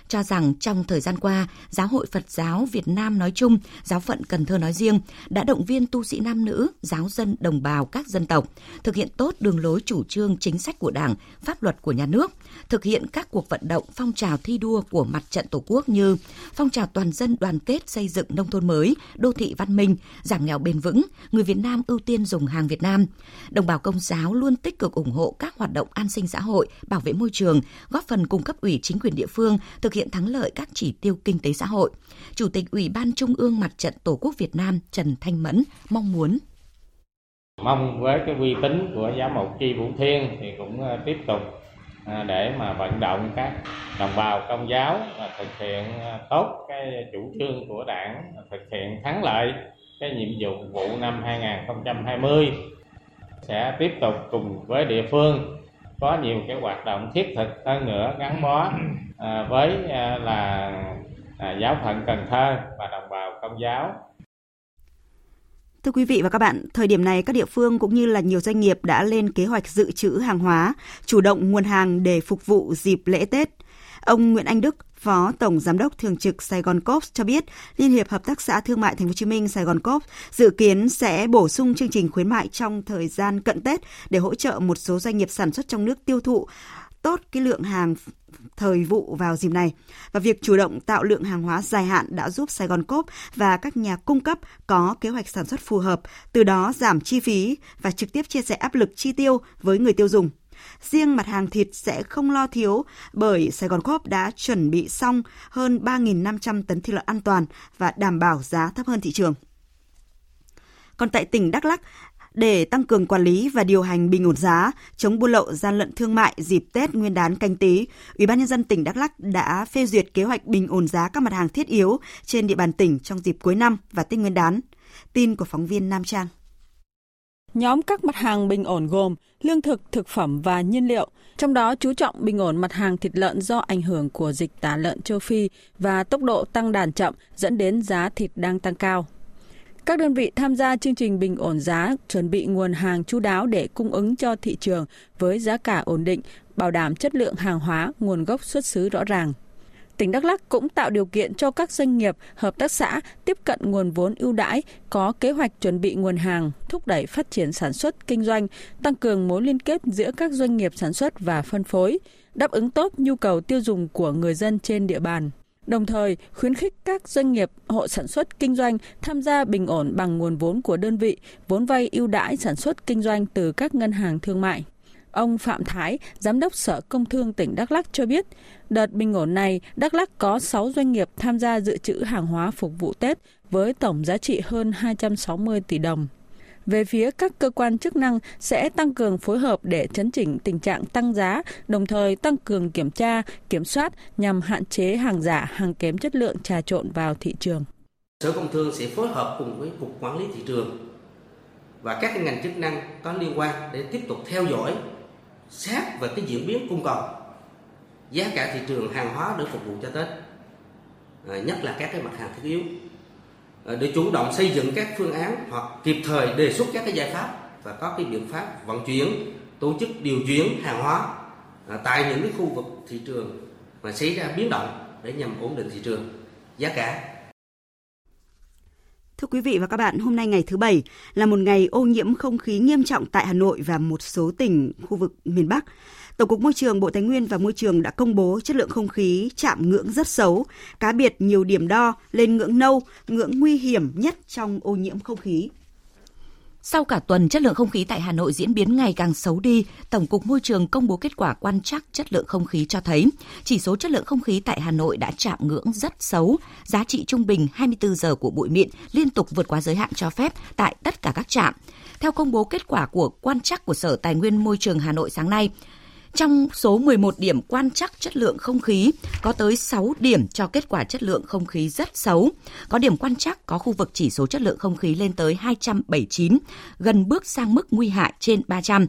cho rằng trong thời gian qua, Giáo hội Phật giáo Việt Nam nói chung, giáo phận Cần Thơ nói riêng đã động viên tu sĩ nam nữ, giáo dân đồng bào các dân tộc thực hiện tốt đường lối chủ trương chính sách của Đảng, pháp luật của nhà nước, thực hiện các cuộc vận động phong trào thi đua của mặt trận Tổ quốc như phong trào toàn dân đoàn kết xây dựng nông thôn mới, đô thị văn minh, giảm nghèo bền vững, người Việt Nam ưu tiên dùng hàng Việt Nam. Đồng bào công giáo luôn tích cực ủng hộ các hoạt động an sinh xã hội, bảo vệ môi trường, góp phần cung cấp ủy chính quyền địa phương thực hiện thắng lợi các chỉ tiêu kinh tế xã hội. Chủ tịch Ủy ban Trung ương Mặt trận Tổ quốc Việt Nam Trần Thanh Mẫn mong muốn mong với cái uy tín của giáo mục Chi Vũ Thiên thì cũng ờ, tiếp tục ờ, để mà vận động các đồng bào công giáo và thực hiện ờ, tốt cái chủ trương của đảng thực hiện thắng lợi cái nhiệm vụ vụ năm 2020 sẽ tiếp tục cùng với địa phương có nhiều cái hoạt động thiết thực hơn nữa gắn bó à, với à, là à, giáo phận Cần Thơ và đồng bào công giáo. Thưa quý vị và các bạn, thời điểm này các địa phương cũng như là nhiều doanh nghiệp đã lên kế hoạch dự trữ hàng hóa, chủ động nguồn hàng để phục vụ dịp lễ Tết. Ông Nguyễn Anh Đức, Phó Tổng Giám đốc Thường trực Sài Gòn Cốp cho biết, Liên hiệp Hợp tác xã Thương mại Thành phố Hồ Chí Minh Sài Gòn Cốp dự kiến sẽ bổ sung chương trình khuyến mại trong thời gian cận Tết để hỗ trợ một số doanh nghiệp sản xuất trong nước tiêu thụ tốt cái lượng hàng thời vụ vào dịp này. Và việc chủ động tạo lượng hàng hóa dài hạn đã giúp Sài Gòn Cốp và các nhà cung cấp có kế hoạch sản xuất phù hợp, từ đó giảm chi phí và trực tiếp chia sẻ áp lực chi tiêu với người tiêu dùng. Riêng mặt hàng thịt sẽ không lo thiếu bởi Sài Gòn Coop đã chuẩn bị xong hơn 3.500 tấn thịt lợn an toàn và đảm bảo giá thấp hơn thị trường. Còn tại tỉnh Đắk Lắk, để tăng cường quản lý và điều hành bình ổn giá, chống buôn lậu gian lận thương mại dịp Tết Nguyên đán canh tí, Ủy ban nhân dân tỉnh Đắk Lắk đã phê duyệt kế hoạch bình ổn giá các mặt hàng thiết yếu trên địa bàn tỉnh trong dịp cuối năm và Tết Nguyên đán. Tin của phóng viên Nam Trang. Nhóm các mặt hàng bình ổn gồm lương thực, thực phẩm và nhiên liệu, trong đó chú trọng bình ổn mặt hàng thịt lợn do ảnh hưởng của dịch tả lợn châu Phi và tốc độ tăng đàn chậm dẫn đến giá thịt đang tăng cao. Các đơn vị tham gia chương trình bình ổn giá chuẩn bị nguồn hàng chú đáo để cung ứng cho thị trường với giá cả ổn định, bảo đảm chất lượng hàng hóa, nguồn gốc xuất xứ rõ ràng. Tỉnh Đắk Lắk cũng tạo điều kiện cho các doanh nghiệp, hợp tác xã tiếp cận nguồn vốn ưu đãi, có kế hoạch chuẩn bị nguồn hàng, thúc đẩy phát triển sản xuất kinh doanh, tăng cường mối liên kết giữa các doanh nghiệp sản xuất và phân phối, đáp ứng tốt nhu cầu tiêu dùng của người dân trên địa bàn. đồng thời khuyến khích các doanh nghiệp, hộ sản xuất kinh doanh tham gia bình ổn bằng nguồn vốn của đơn vị, vốn vay ưu đãi sản xuất kinh doanh từ các ngân hàng thương mại. Ông Phạm Thái, Giám đốc Sở Công Thương tỉnh Đắk Lắk cho biết, đợt bình ổn này, Đắk Lắk có 6 doanh nghiệp tham gia dự trữ hàng hóa phục vụ Tết với tổng giá trị hơn 260 tỷ đồng. Về phía các cơ quan chức năng sẽ tăng cường phối hợp để chấn chỉnh tình trạng tăng giá, đồng thời tăng cường kiểm tra, kiểm soát nhằm hạn chế hàng giả, hàng kém chất lượng trà trộn vào thị trường. Sở Công Thương sẽ phối hợp cùng với Cục Quản lý Thị trường và các ngành chức năng có liên quan để tiếp tục theo dõi sát về cái diễn biến cung cầu giá cả thị trường hàng hóa để phục vụ cho Tết. À, nhất là các cái mặt hàng thiết yếu. À, để chủ động xây dựng các phương án hoặc kịp thời đề xuất các cái giải pháp và có cái biện pháp vận chuyển tổ chức điều chuyển hàng hóa à, tại những cái khu vực thị trường mà xảy ra biến động để nhằm ổn định thị trường giá cả. Thưa quý vị và các bạn, hôm nay ngày thứ Bảy là một ngày ô nhiễm không khí nghiêm trọng tại Hà Nội và một số tỉnh khu vực miền Bắc. Tổng cục Môi trường Bộ Tài nguyên và Môi trường đã công bố chất lượng không khí chạm ngưỡng rất xấu, cá biệt nhiều điểm đo lên ngưỡng nâu, ngưỡng nguy hiểm nhất trong ô nhiễm không khí. Sau cả tuần, chất lượng không khí tại Hà Nội diễn biến ngày càng xấu đi, Tổng cục Môi trường công bố kết quả quan trắc chất lượng không khí cho thấy chỉ số chất lượng không khí tại Hà Nội đã chạm ngưỡng rất xấu, giá trị trung bình 24 giờ của bụi mịn liên tục vượt quá giới hạn cho phép tại tất cả các trạm. Theo công bố kết quả của quan trắc của Sở Tài nguyên Môi trường Hà Nội sáng nay, trong số 11 điểm quan trắc chất lượng không khí, có tới 6 điểm cho kết quả chất lượng không khí rất xấu. Có điểm quan trắc có khu vực chỉ số chất lượng không khí lên tới 279, gần bước sang mức nguy hại trên 300.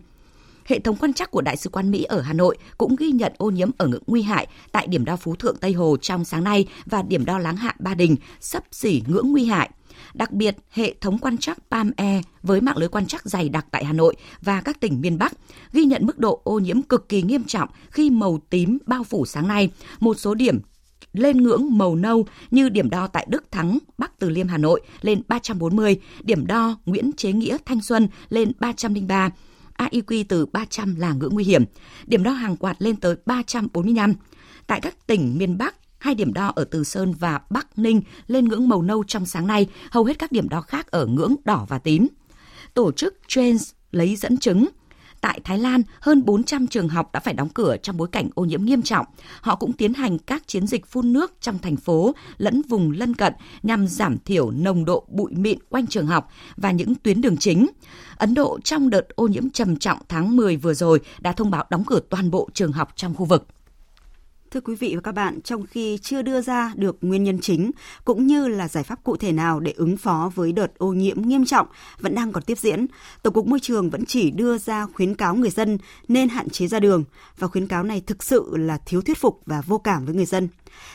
Hệ thống quan trắc của Đại sứ quán Mỹ ở Hà Nội cũng ghi nhận ô nhiễm ở ngưỡng nguy hại tại điểm đo Phú Thượng Tây Hồ trong sáng nay và điểm đo Láng Hạ Ba Đình sấp xỉ ngưỡng nguy hại. Đặc biệt, hệ thống quan trắc PAM-E với mạng lưới quan trắc dày đặc tại Hà Nội và các tỉnh miền Bắc ghi nhận mức độ ô nhiễm cực kỳ nghiêm trọng khi màu tím bao phủ sáng nay. Một số điểm lên ngưỡng màu nâu như điểm đo tại Đức Thắng, Bắc Từ Liêm, Hà Nội lên 340, điểm đo Nguyễn Chế Nghĩa, Thanh Xuân lên 303, AIQ từ 300 là ngưỡng nguy hiểm, điểm đo hàng quạt lên tới 345. Tại các tỉnh miền Bắc, Hai điểm đo ở Từ Sơn và Bắc Ninh lên ngưỡng màu nâu trong sáng nay, hầu hết các điểm đo khác ở ngưỡng đỏ và tím. Tổ chức Trends lấy dẫn chứng Tại Thái Lan, hơn 400 trường học đã phải đóng cửa trong bối cảnh ô nhiễm nghiêm trọng. Họ cũng tiến hành các chiến dịch phun nước trong thành phố lẫn vùng lân cận nhằm giảm thiểu nồng độ bụi mịn quanh trường học và những tuyến đường chính. Ấn Độ trong đợt ô nhiễm trầm trọng tháng 10 vừa rồi đã thông báo đóng cửa toàn bộ trường học trong khu vực. Thưa quý vị và các bạn, trong khi chưa đưa ra được nguyên nhân chính cũng như là giải pháp cụ thể nào để ứng phó với đợt ô nhiễm nghiêm trọng vẫn đang còn tiếp diễn, Tổng cục Môi trường vẫn chỉ đưa ra khuyến cáo người dân nên hạn chế ra đường và khuyến cáo này thực sự là thiếu thuyết phục và vô cảm với người dân.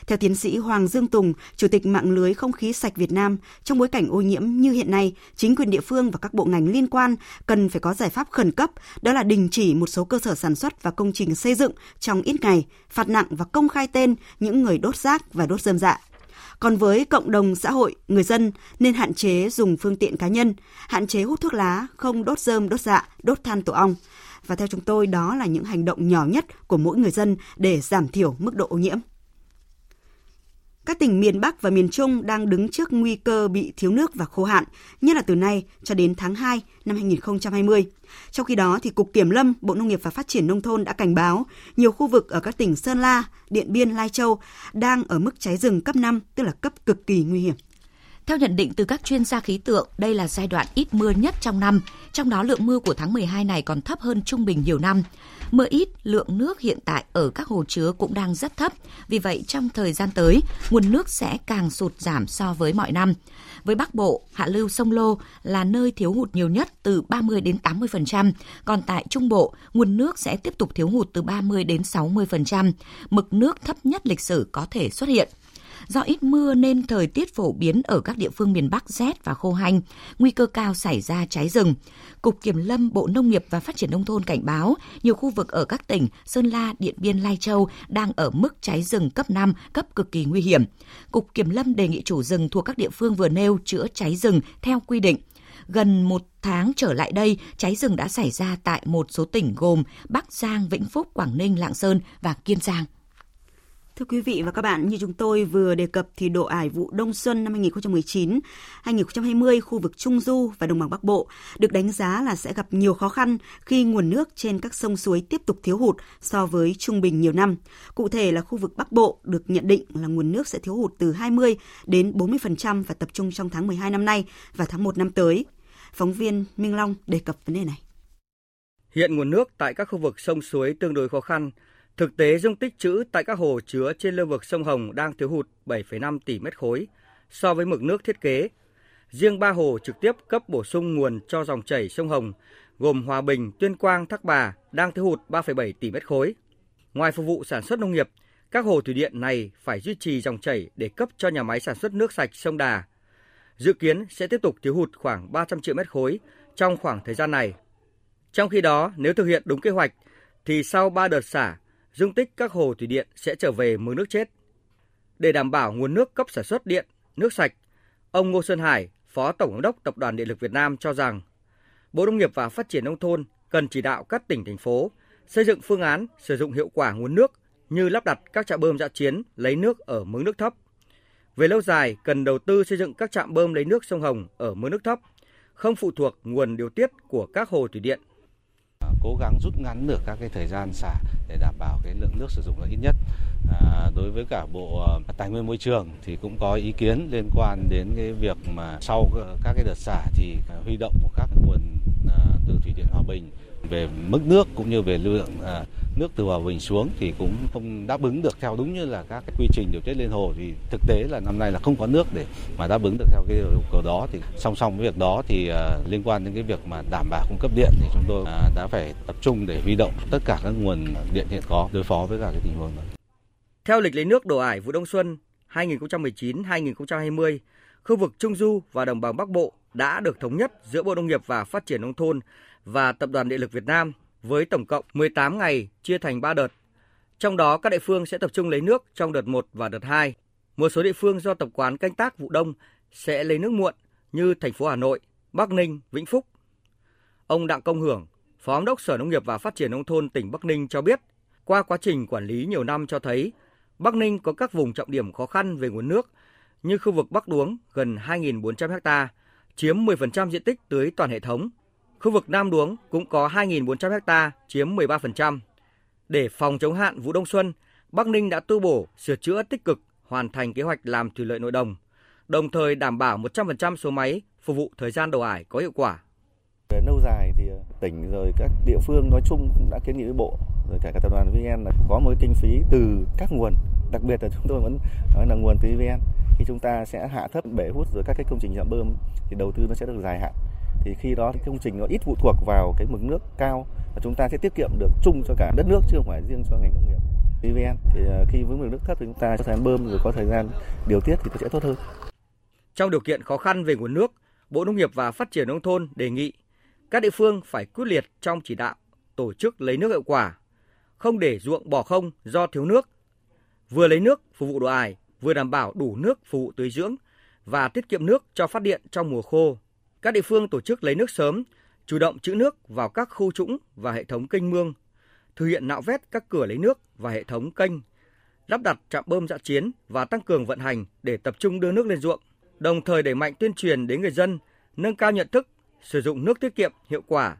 Theo tiến sĩ Hoàng Dương Tùng, Chủ tịch mạng lưới không khí sạch Việt Nam, trong bối cảnh ô nhiễm như hiện nay, chính quyền địa phương và các bộ ngành liên quan cần phải có giải pháp khẩn cấp, đó là đình chỉ một số cơ sở sản xuất và công trình xây dựng trong ít ngày, phạt nặng và công khai tên những người đốt rác và đốt dơm dạ. Còn với cộng đồng xã hội, người dân nên hạn chế dùng phương tiện cá nhân, hạn chế hút thuốc lá, không đốt dơm, đốt dạ, đốt than tổ ong. Và theo chúng tôi, đó là những hành động nhỏ nhất của mỗi người dân để giảm thiểu mức độ ô nhiễm. Các tỉnh miền Bắc và miền Trung đang đứng trước nguy cơ bị thiếu nước và khô hạn, nhất là từ nay cho đến tháng 2 năm 2020. Trong khi đó, thì Cục Kiểm lâm, Bộ Nông nghiệp và Phát triển Nông thôn đã cảnh báo nhiều khu vực ở các tỉnh Sơn La, Điện Biên, Lai Châu đang ở mức cháy rừng cấp 5, tức là cấp cực kỳ nguy hiểm. Theo nhận định từ các chuyên gia khí tượng, đây là giai đoạn ít mưa nhất trong năm, trong đó lượng mưa của tháng 12 này còn thấp hơn trung bình nhiều năm. Mưa ít, lượng nước hiện tại ở các hồ chứa cũng đang rất thấp, vì vậy trong thời gian tới, nguồn nước sẽ càng sụt giảm so với mọi năm. Với Bắc Bộ, hạ lưu sông Lô là nơi thiếu hụt nhiều nhất từ 30 đến 80%, còn tại Trung Bộ, nguồn nước sẽ tiếp tục thiếu hụt từ 30 đến 60%, mực nước thấp nhất lịch sử có thể xuất hiện. Do ít mưa nên thời tiết phổ biến ở các địa phương miền Bắc rét và khô hanh, nguy cơ cao xảy ra cháy rừng. Cục Kiểm lâm Bộ Nông nghiệp và Phát triển Nông thôn cảnh báo nhiều khu vực ở các tỉnh Sơn La, Điện Biên, Lai Châu đang ở mức cháy rừng cấp 5, cấp cực kỳ nguy hiểm. Cục Kiểm lâm đề nghị chủ rừng thuộc các địa phương vừa nêu chữa cháy rừng theo quy định gần một tháng trở lại đây, cháy rừng đã xảy ra tại một số tỉnh gồm Bắc Giang, Vĩnh Phúc, Quảng Ninh, Lạng Sơn và Kiên Giang. Thưa quý vị và các bạn, như chúng tôi vừa đề cập thì độ ải vụ đông xuân năm 2019-2020 khu vực Trung Du và Đồng bằng Bắc Bộ được đánh giá là sẽ gặp nhiều khó khăn khi nguồn nước trên các sông suối tiếp tục thiếu hụt so với trung bình nhiều năm. Cụ thể là khu vực Bắc Bộ được nhận định là nguồn nước sẽ thiếu hụt từ 20 đến 40% và tập trung trong tháng 12 năm nay và tháng 1 năm tới. Phóng viên Minh Long đề cập vấn đề này. Hiện nguồn nước tại các khu vực sông suối tương đối khó khăn, Thực tế dung tích trữ tại các hồ chứa trên lưu vực sông Hồng đang thiếu hụt 7,5 tỷ mét khối so với mực nước thiết kế. Riêng ba hồ trực tiếp cấp bổ sung nguồn cho dòng chảy sông Hồng gồm Hòa Bình, Tuyên Quang, Thác Bà đang thiếu hụt 3,7 tỷ mét khối. Ngoài phục vụ sản xuất nông nghiệp, các hồ thủy điện này phải duy trì dòng chảy để cấp cho nhà máy sản xuất nước sạch sông Đà. Dự kiến sẽ tiếp tục thiếu hụt khoảng 300 triệu mét khối trong khoảng thời gian này. Trong khi đó, nếu thực hiện đúng kế hoạch, thì sau 3 đợt xả, dung tích các hồ thủy điện sẽ trở về mực nước chết. Để đảm bảo nguồn nước cấp sản xuất điện, nước sạch, ông Ngô Xuân Hải, Phó Tổng giám đốc Tập đoàn Điện lực Việt Nam cho rằng Bộ Nông nghiệp và Phát triển nông thôn cần chỉ đạo các tỉnh thành phố xây dựng phương án sử dụng hiệu quả nguồn nước như lắp đặt các trạm bơm dã chiến lấy nước ở mực nước thấp. Về lâu dài, cần đầu tư xây dựng các trạm bơm lấy nước sông Hồng ở mực nước thấp, không phụ thuộc nguồn điều tiết của các hồ thủy điện cố gắng rút ngắn được các cái thời gian xả để đảm bảo cái lượng nước sử dụng là ít nhất. À, đối với cả bộ à, tài nguyên môi trường thì cũng có ý kiến liên quan đến cái việc mà sau các cái đợt xả thì à, huy động một các nguồn à, từ thủy điện Hòa Bình về mức nước cũng như về lưu lượng à, nước từ Hòa Bình xuống thì cũng không đáp ứng được theo đúng như là các cái quy trình điều tiết liên hồ thì thực tế là năm nay là không có nước để mà đáp ứng được theo cái yêu cầu đó thì song song với việc đó thì uh, liên quan đến cái việc mà đảm bảo cung cấp điện thì chúng tôi uh, đã phải tập trung để huy động tất cả các nguồn điện hiện có đối phó với cả cái tình huống đó. Theo lịch lấy nước đổ ải vụ đông xuân 2019-2020, khu vực Trung Du và Đồng bằng Bắc Bộ đã được thống nhất giữa Bộ Nông nghiệp và Phát triển Nông thôn và Tập đoàn Điện lực Việt Nam với tổng cộng 18 ngày chia thành 3 đợt. Trong đó các địa phương sẽ tập trung lấy nước trong đợt 1 và đợt 2. Một số địa phương do tập quán canh tác vụ đông sẽ lấy nước muộn như thành phố Hà Nội, Bắc Ninh, Vĩnh Phúc. Ông Đặng Công Hưởng, Phó Giám đốc Sở Nông nghiệp và Phát triển Nông thôn tỉnh Bắc Ninh cho biết, qua quá trình quản lý nhiều năm cho thấy, Bắc Ninh có các vùng trọng điểm khó khăn về nguồn nước như khu vực Bắc Đuống gần 2.400 ha, chiếm 10% diện tích tưới toàn hệ thống Khu vực Nam Đuống cũng có 2.400 ha, chiếm 13%. Để phòng chống hạn vụ đông xuân, Bắc Ninh đã tu bổ, sửa chữa tích cực, hoàn thành kế hoạch làm thủy lợi nội đồng, đồng thời đảm bảo 100% số máy phục vụ thời gian đầu ải có hiệu quả. Về lâu dài thì ờ, tỉnh rồi các địa phương nói chung cũng đã kiến nghị với bộ rồi cả, các tập đoàn VN là có một kinh phí từ các nguồn, đặc biệt là chúng tôi vẫn nói là nguồn từ VN khi chúng ta sẽ hạ thấp bể hút rồi các cái công trình trạm bơm thì đầu tư nó sẽ được dài hạn thì khi đó thì công trình nó ít phụ thuộc vào cái mực nước cao và chúng ta sẽ tiết kiệm được chung cho cả đất nước chứ không phải riêng cho ngành nông nghiệp. EVN thì ờ, khi với mực nước thấp thì chúng ta có thời gian bơm rồi có thời gian điều tiết thì nó sẽ tốt hơn. Trong điều kiện khó khăn về nguồn nước, Bộ Nông nghiệp và Phát triển nông thôn đề nghị các địa phương phải quyết liệt trong chỉ đạo tổ chức lấy nước hiệu quả, không để ruộng bỏ không do thiếu nước. Vừa lấy nước phục vụ đồ ải, vừa đảm bảo đủ nước phục vụ tưới dưỡng và tiết kiệm nước cho phát điện trong mùa khô các địa phương tổ chức lấy nước sớm, chủ động trữ nước vào các khu trũng và hệ thống kênh mương, thực hiện nạo vét các cửa lấy nước và hệ thống kênh, lắp đặt trạm bơm dã chiến và tăng cường vận hành để tập trung đưa nước lên ruộng, đồng thời đẩy mạnh tuyên truyền đến người dân nâng cao nhận thức, sử dụng nước tiết kiệm hiệu quả,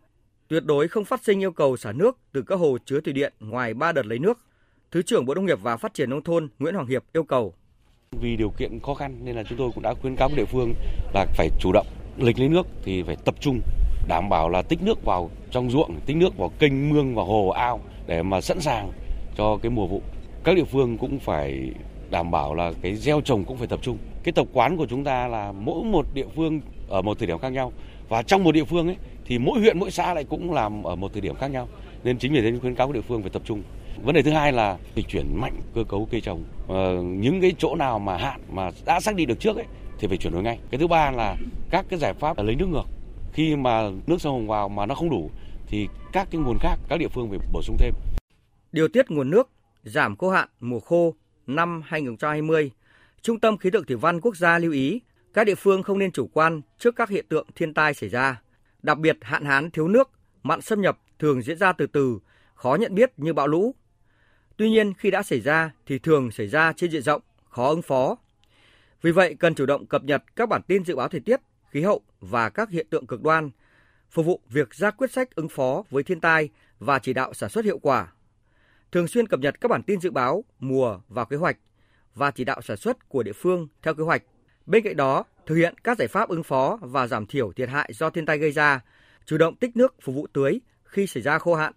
tuyệt đối không phát sinh yêu cầu xả nước từ các hồ chứa thủy điện ngoài 3 đợt lấy nước. Thứ trưởng Bộ Nông nghiệp và Phát triển nông thôn Nguyễn Hoàng Hiệp yêu cầu vì điều kiện khó khăn nên là chúng tôi cũng đã khuyến cáo địa phương là phải chủ động lịch lấy nước thì phải tập trung đảm bảo là tích nước vào trong ruộng, tích nước vào kênh, mương và hồ ao để mà sẵn sàng cho cái mùa vụ. Các địa phương cũng phải đảm bảo là cái gieo trồng cũng phải tập trung. Cái tập quán của chúng ta là mỗi một địa phương ở một thời điểm khác nhau và trong một địa phương ấy thì mỗi huyện mỗi xã lại cũng làm ở một thời điểm khác nhau. Nên chính vì thế khuyến cáo các địa phương phải tập trung. Vấn đề thứ hai là dịch chuyển mạnh cơ cấu cây trồng. Ờ, những cái chỗ nào mà hạn mà đã xác định được trước ấy thì phải chuyển đổi ngay. Cái thứ ba là các cái giải pháp là lấy nước ngược. Khi mà nước sông Hồng vào mà nó không đủ thì các cái nguồn khác các địa phương phải bổ sung thêm. Điều tiết nguồn nước, giảm khô hạn mùa khô năm 2020, Trung tâm Khí tượng Thủy văn Quốc gia lưu ý các địa phương không nên chủ quan trước các hiện tượng thiên tai xảy ra, đặc biệt hạn hán thiếu nước, mặn xâm nhập thường diễn ra từ từ, khó nhận biết như bão lũ. Tuy nhiên khi đã xảy ra thì thường xảy ra trên diện rộng, khó ứng phó. Vì vậy cần chủ động cập nhật các bản tin dự báo thời tiết, khí hậu và các hiện tượng cực đoan, phục vụ việc ra quyết sách ứng phó với thiên tai và chỉ đạo sản xuất hiệu quả. Thường xuyên cập nhật các bản tin dự báo mùa và kế hoạch và chỉ đạo sản xuất của địa phương theo kế hoạch. Bên cạnh đó, thực hiện các giải pháp ứng phó và giảm thiểu thiệt hại do thiên tai gây ra, chủ động tích nước phục vụ tưới khi xảy ra khô hạn.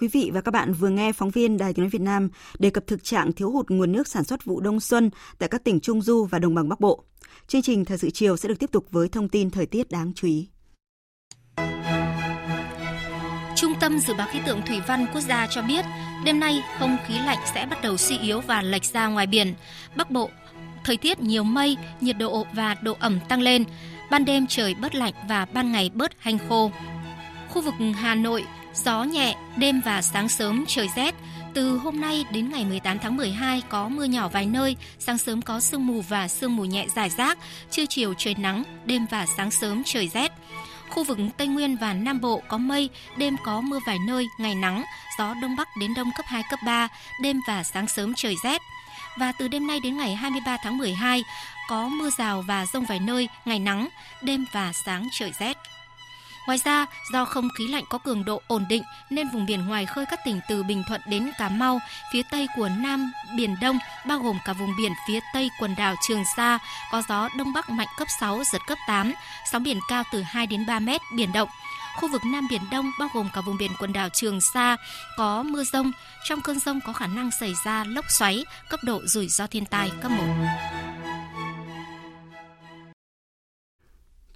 Quý vị và các bạn vừa nghe phóng viên Đài Tiếng nói Việt Nam đề cập thực trạng thiếu hụt nguồn nước sản xuất vụ đông xuân tại các tỉnh Trung du và Đồng bằng Bắc Bộ. Chương trình Thời sự chiều sẽ được tiếp tục với thông tin thời tiết đáng chú ý. Trung tâm Dự báo Khí tượng Thủy văn Quốc gia cho biết, đêm nay không khí lạnh sẽ bắt đầu suy yếu và lệch ra ngoài biển. Bắc Bộ, thời tiết nhiều mây, nhiệt độ và độ ẩm tăng lên. Ban đêm trời bớt lạnh và ban ngày bớt hanh khô. Khu vực Hà Nội, gió nhẹ, đêm và sáng sớm trời rét. Từ hôm nay đến ngày 18 tháng 12 có mưa nhỏ vài nơi, sáng sớm có sương mù và sương mù nhẹ rải rác, trưa chiều trời nắng, đêm và sáng sớm trời rét. Khu vực Tây Nguyên và Nam Bộ có mây, đêm có mưa vài nơi, ngày nắng, gió đông bắc đến đông cấp 2, cấp 3, đêm và sáng sớm trời rét. Và từ đêm nay đến ngày 23 tháng 12 có mưa rào và rông vài nơi, ngày nắng, đêm và sáng trời rét. Ngoài ra, do không khí lạnh có cường độ ổn định nên vùng biển ngoài khơi các tỉnh từ Bình Thuận đến Cà Mau, phía tây của Nam Biển Đông, bao gồm cả vùng biển phía tây quần đảo Trường Sa, có gió đông bắc mạnh cấp 6, giật cấp 8, sóng biển cao từ 2 đến 3 mét, biển động. Khu vực Nam Biển Đông bao gồm cả vùng biển quần đảo Trường Sa có mưa rông. Trong cơn rông có khả năng xảy ra lốc xoáy, cấp độ rủi ro thiên tai cấp 1.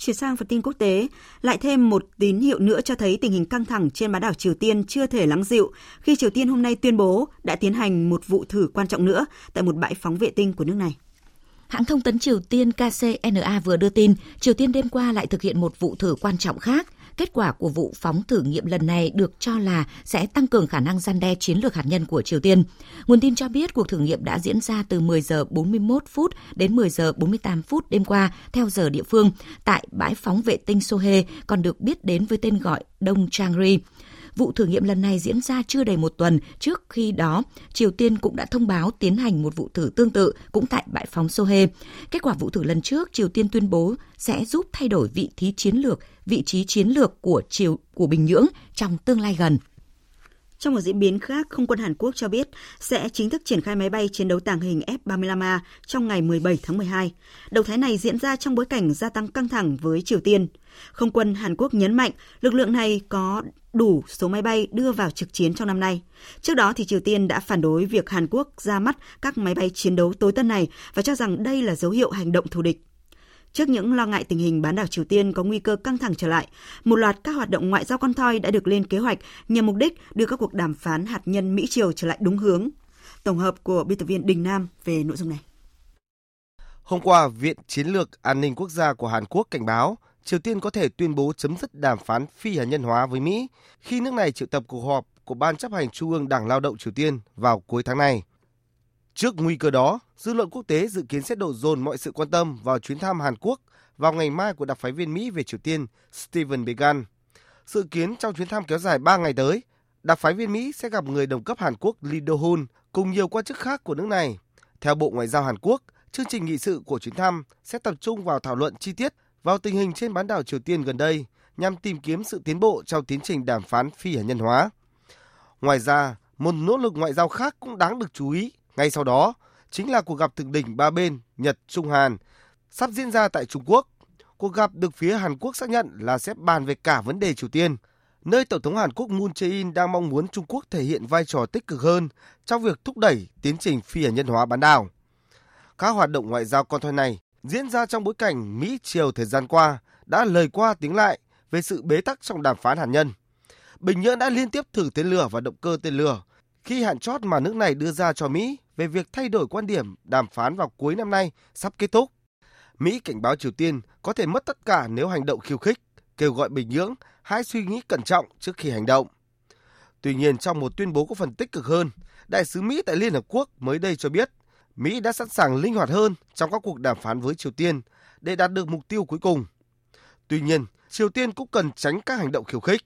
Chuyển sang phần tin quốc tế, lại thêm một tín hiệu nữa cho thấy tình hình căng thẳng trên bán đảo Triều Tiên chưa thể lắng dịu khi Triều Tiên hôm nay tuyên bố đã tiến hành một vụ thử quan trọng nữa tại một bãi phóng vệ tinh của nước này. Hãng thông tấn Triều Tiên KCNA vừa đưa tin, Triều Tiên đêm qua lại thực hiện một vụ thử quan trọng khác Kết quả của vụ phóng thử nghiệm lần này được cho là sẽ tăng cường khả năng gian đe chiến lược hạt nhân của Triều Tiên. Nguồn tin cho biết cuộc thử nghiệm đã diễn ra từ 10 giờ 41 phút đến 10 giờ 48 phút đêm qua theo giờ địa phương tại bãi phóng vệ tinh Sohe, còn được biết đến với tên gọi Đông Changri. Vụ thử nghiệm lần này diễn ra chưa đầy một tuần trước khi đó, Triều Tiên cũng đã thông báo tiến hành một vụ thử tương tự cũng tại bãi phóng Sohe. Kết quả vụ thử lần trước, Triều Tiên tuyên bố sẽ giúp thay đổi vị trí chiến lược, vị trí chiến lược của Triều của Bình Nhưỡng trong tương lai gần. Trong một diễn biến khác, không quân Hàn Quốc cho biết sẽ chính thức triển khai máy bay chiến đấu tàng hình F-35A trong ngày 17 tháng 12. Động thái này diễn ra trong bối cảnh gia tăng căng thẳng với Triều Tiên. Không quân Hàn Quốc nhấn mạnh lực lượng này có đủ số máy bay đưa vào trực chiến trong năm nay. Trước đó thì Triều Tiên đã phản đối việc Hàn Quốc ra mắt các máy bay chiến đấu tối tân này và cho rằng đây là dấu hiệu hành động thù địch. Trước những lo ngại tình hình bán đảo Triều Tiên có nguy cơ căng thẳng trở lại, một loạt các hoạt động ngoại giao con thoi đã được lên kế hoạch nhằm mục đích đưa các cuộc đàm phán hạt nhân Mỹ-Triều trở lại đúng hướng. Tổng hợp của biên tập viên Đình Nam về nội dung này. Hôm qua, Viện Chiến lược An ninh Quốc gia của Hàn Quốc cảnh báo Triều Tiên có thể tuyên bố chấm dứt đàm phán phi hạt nhân hóa với Mỹ khi nước này triệu tập cuộc họp của Ban chấp hành Trung ương Đảng Lao động Triều Tiên vào cuối tháng này. Trước nguy cơ đó, dư luận quốc tế dự kiến sẽ đổ dồn mọi sự quan tâm vào chuyến thăm Hàn Quốc vào ngày mai của đặc phái viên Mỹ về Triều Tiên Stephen Began. Dự kiến trong chuyến thăm kéo dài 3 ngày tới, đặc phái viên Mỹ sẽ gặp người đồng cấp Hàn Quốc Lee Do-hun cùng nhiều quan chức khác của nước này. Theo Bộ Ngoại giao Hàn Quốc, chương trình nghị sự của chuyến thăm sẽ tập trung vào thảo luận chi tiết vào tình hình trên bán đảo Triều Tiên gần đây nhằm tìm kiếm sự tiến bộ trong tiến trình đàm phán phi hạt nhân hóa. Ngoài ra, một nỗ lực ngoại giao khác cũng đáng được chú ý ngay sau đó chính là cuộc gặp thượng đỉnh ba bên Nhật Trung Hàn sắp diễn ra tại Trung Quốc. Cuộc gặp được phía Hàn Quốc xác nhận là sẽ bàn về cả vấn đề Triều Tiên, nơi Tổng thống Hàn Quốc Moon Jae-in đang mong muốn Trung Quốc thể hiện vai trò tích cực hơn trong việc thúc đẩy tiến trình phi hạt nhân hóa bán đảo. Các hoạt động ngoại giao con thoi này diễn ra trong bối cảnh Mỹ Triều thời gian qua đã lời qua tiếng lại về sự bế tắc trong đàm phán hạt nhân. Bình Nhưỡng đã liên tiếp thử tên lửa và động cơ tên lửa khi hạn chót mà nước này đưa ra cho Mỹ về việc thay đổi quan điểm đàm phán vào cuối năm nay sắp kết thúc. Mỹ cảnh báo Triều Tiên có thể mất tất cả nếu hành động khiêu khích, kêu gọi Bình Nhưỡng hãy suy nghĩ cẩn trọng trước khi hành động. Tuy nhiên, trong một tuyên bố có phần tích cực hơn, Đại sứ Mỹ tại Liên Hợp Quốc mới đây cho biết Mỹ đã sẵn sàng linh hoạt hơn trong các cuộc đàm phán với Triều Tiên để đạt được mục tiêu cuối cùng. Tuy nhiên, Triều Tiên cũng cần tránh các hành động khiêu khích.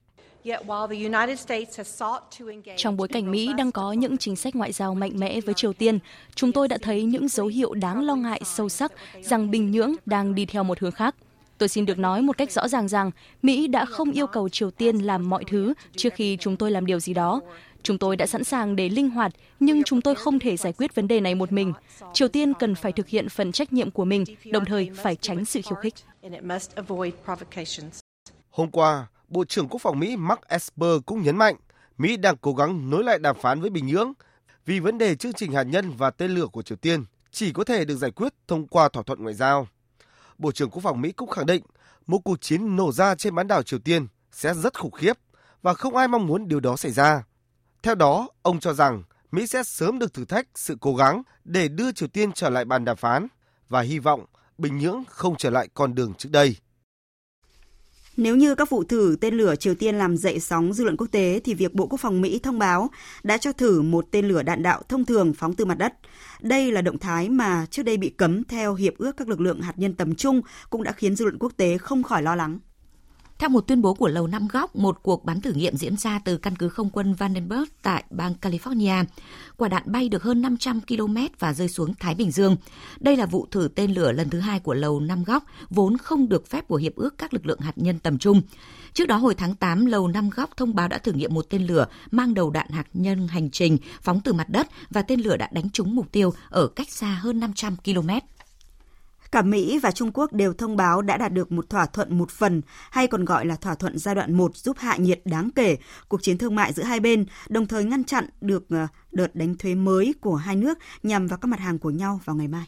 Trong bối cảnh Mỹ đang có những chính sách ngoại giao mạnh mẽ với Triều Tiên, chúng tôi đã thấy những dấu hiệu đáng lo ngại sâu sắc rằng Bình Nhưỡng đang đi theo một hướng khác. Tôi xin được nói một cách rõ ràng rằng Mỹ đã không yêu cầu Triều Tiên làm mọi thứ trước khi chúng tôi làm điều gì đó. Chúng tôi đã sẵn sàng để linh hoạt, nhưng chúng tôi không thể giải quyết vấn đề này một mình. Triều Tiên cần phải thực hiện phần trách nhiệm của mình, đồng thời phải tránh sự khiêu khích. Hôm qua, Bộ trưởng Quốc phòng Mỹ Mark Esper cũng nhấn mạnh Mỹ đang cố gắng nối lại đàm phán với Bình Nhưỡng vì vấn đề chương trình hạt nhân và tên lửa của Triều Tiên chỉ có thể được giải quyết thông qua thỏa thuận ngoại giao. Bộ trưởng Quốc phòng Mỹ cũng khẳng định một cuộc chiến nổ ra trên bán đảo Triều Tiên sẽ rất khủng khiếp và không ai mong muốn điều đó xảy ra. Theo đó, ông cho rằng Mỹ sẽ sớm được thử thách sự cố gắng để đưa Triều Tiên trở lại bàn đàm phán và hy vọng Bình Nhưỡng không trở lại con đường trước đây. Nếu như các vụ thử tên lửa Triều Tiên làm dậy sóng dư luận quốc tế thì việc Bộ Quốc phòng Mỹ thông báo đã cho thử một tên lửa đạn đạo thông thường phóng từ mặt đất. Đây là động thái mà trước đây bị cấm theo Hiệp ước các lực lượng hạt nhân tầm trung cũng đã khiến dư luận quốc tế không khỏi lo lắng. Theo một tuyên bố của Lầu Năm Góc, một cuộc bắn thử nghiệm diễn ra từ căn cứ không quân Vandenberg tại bang California. Quả đạn bay được hơn 500 km và rơi xuống Thái Bình Dương. Đây là vụ thử tên lửa lần thứ hai của Lầu Năm Góc, vốn không được phép của Hiệp ước các lực lượng hạt nhân tầm trung. Trước đó hồi tháng 8, Lầu Năm Góc thông báo đã thử nghiệm một tên lửa mang đầu đạn hạt nhân hành trình phóng từ mặt đất và tên lửa đã đánh trúng mục tiêu ở cách xa hơn 500 km. Cả Mỹ và Trung Quốc đều thông báo đã đạt được một thỏa thuận một phần hay còn gọi là thỏa thuận giai đoạn 1 giúp hạ nhiệt đáng kể cuộc chiến thương mại giữa hai bên, đồng thời ngăn chặn được ờ, đợt đánh thuế mới của hai nước nhằm vào các mặt hàng của nhau vào ngày mai.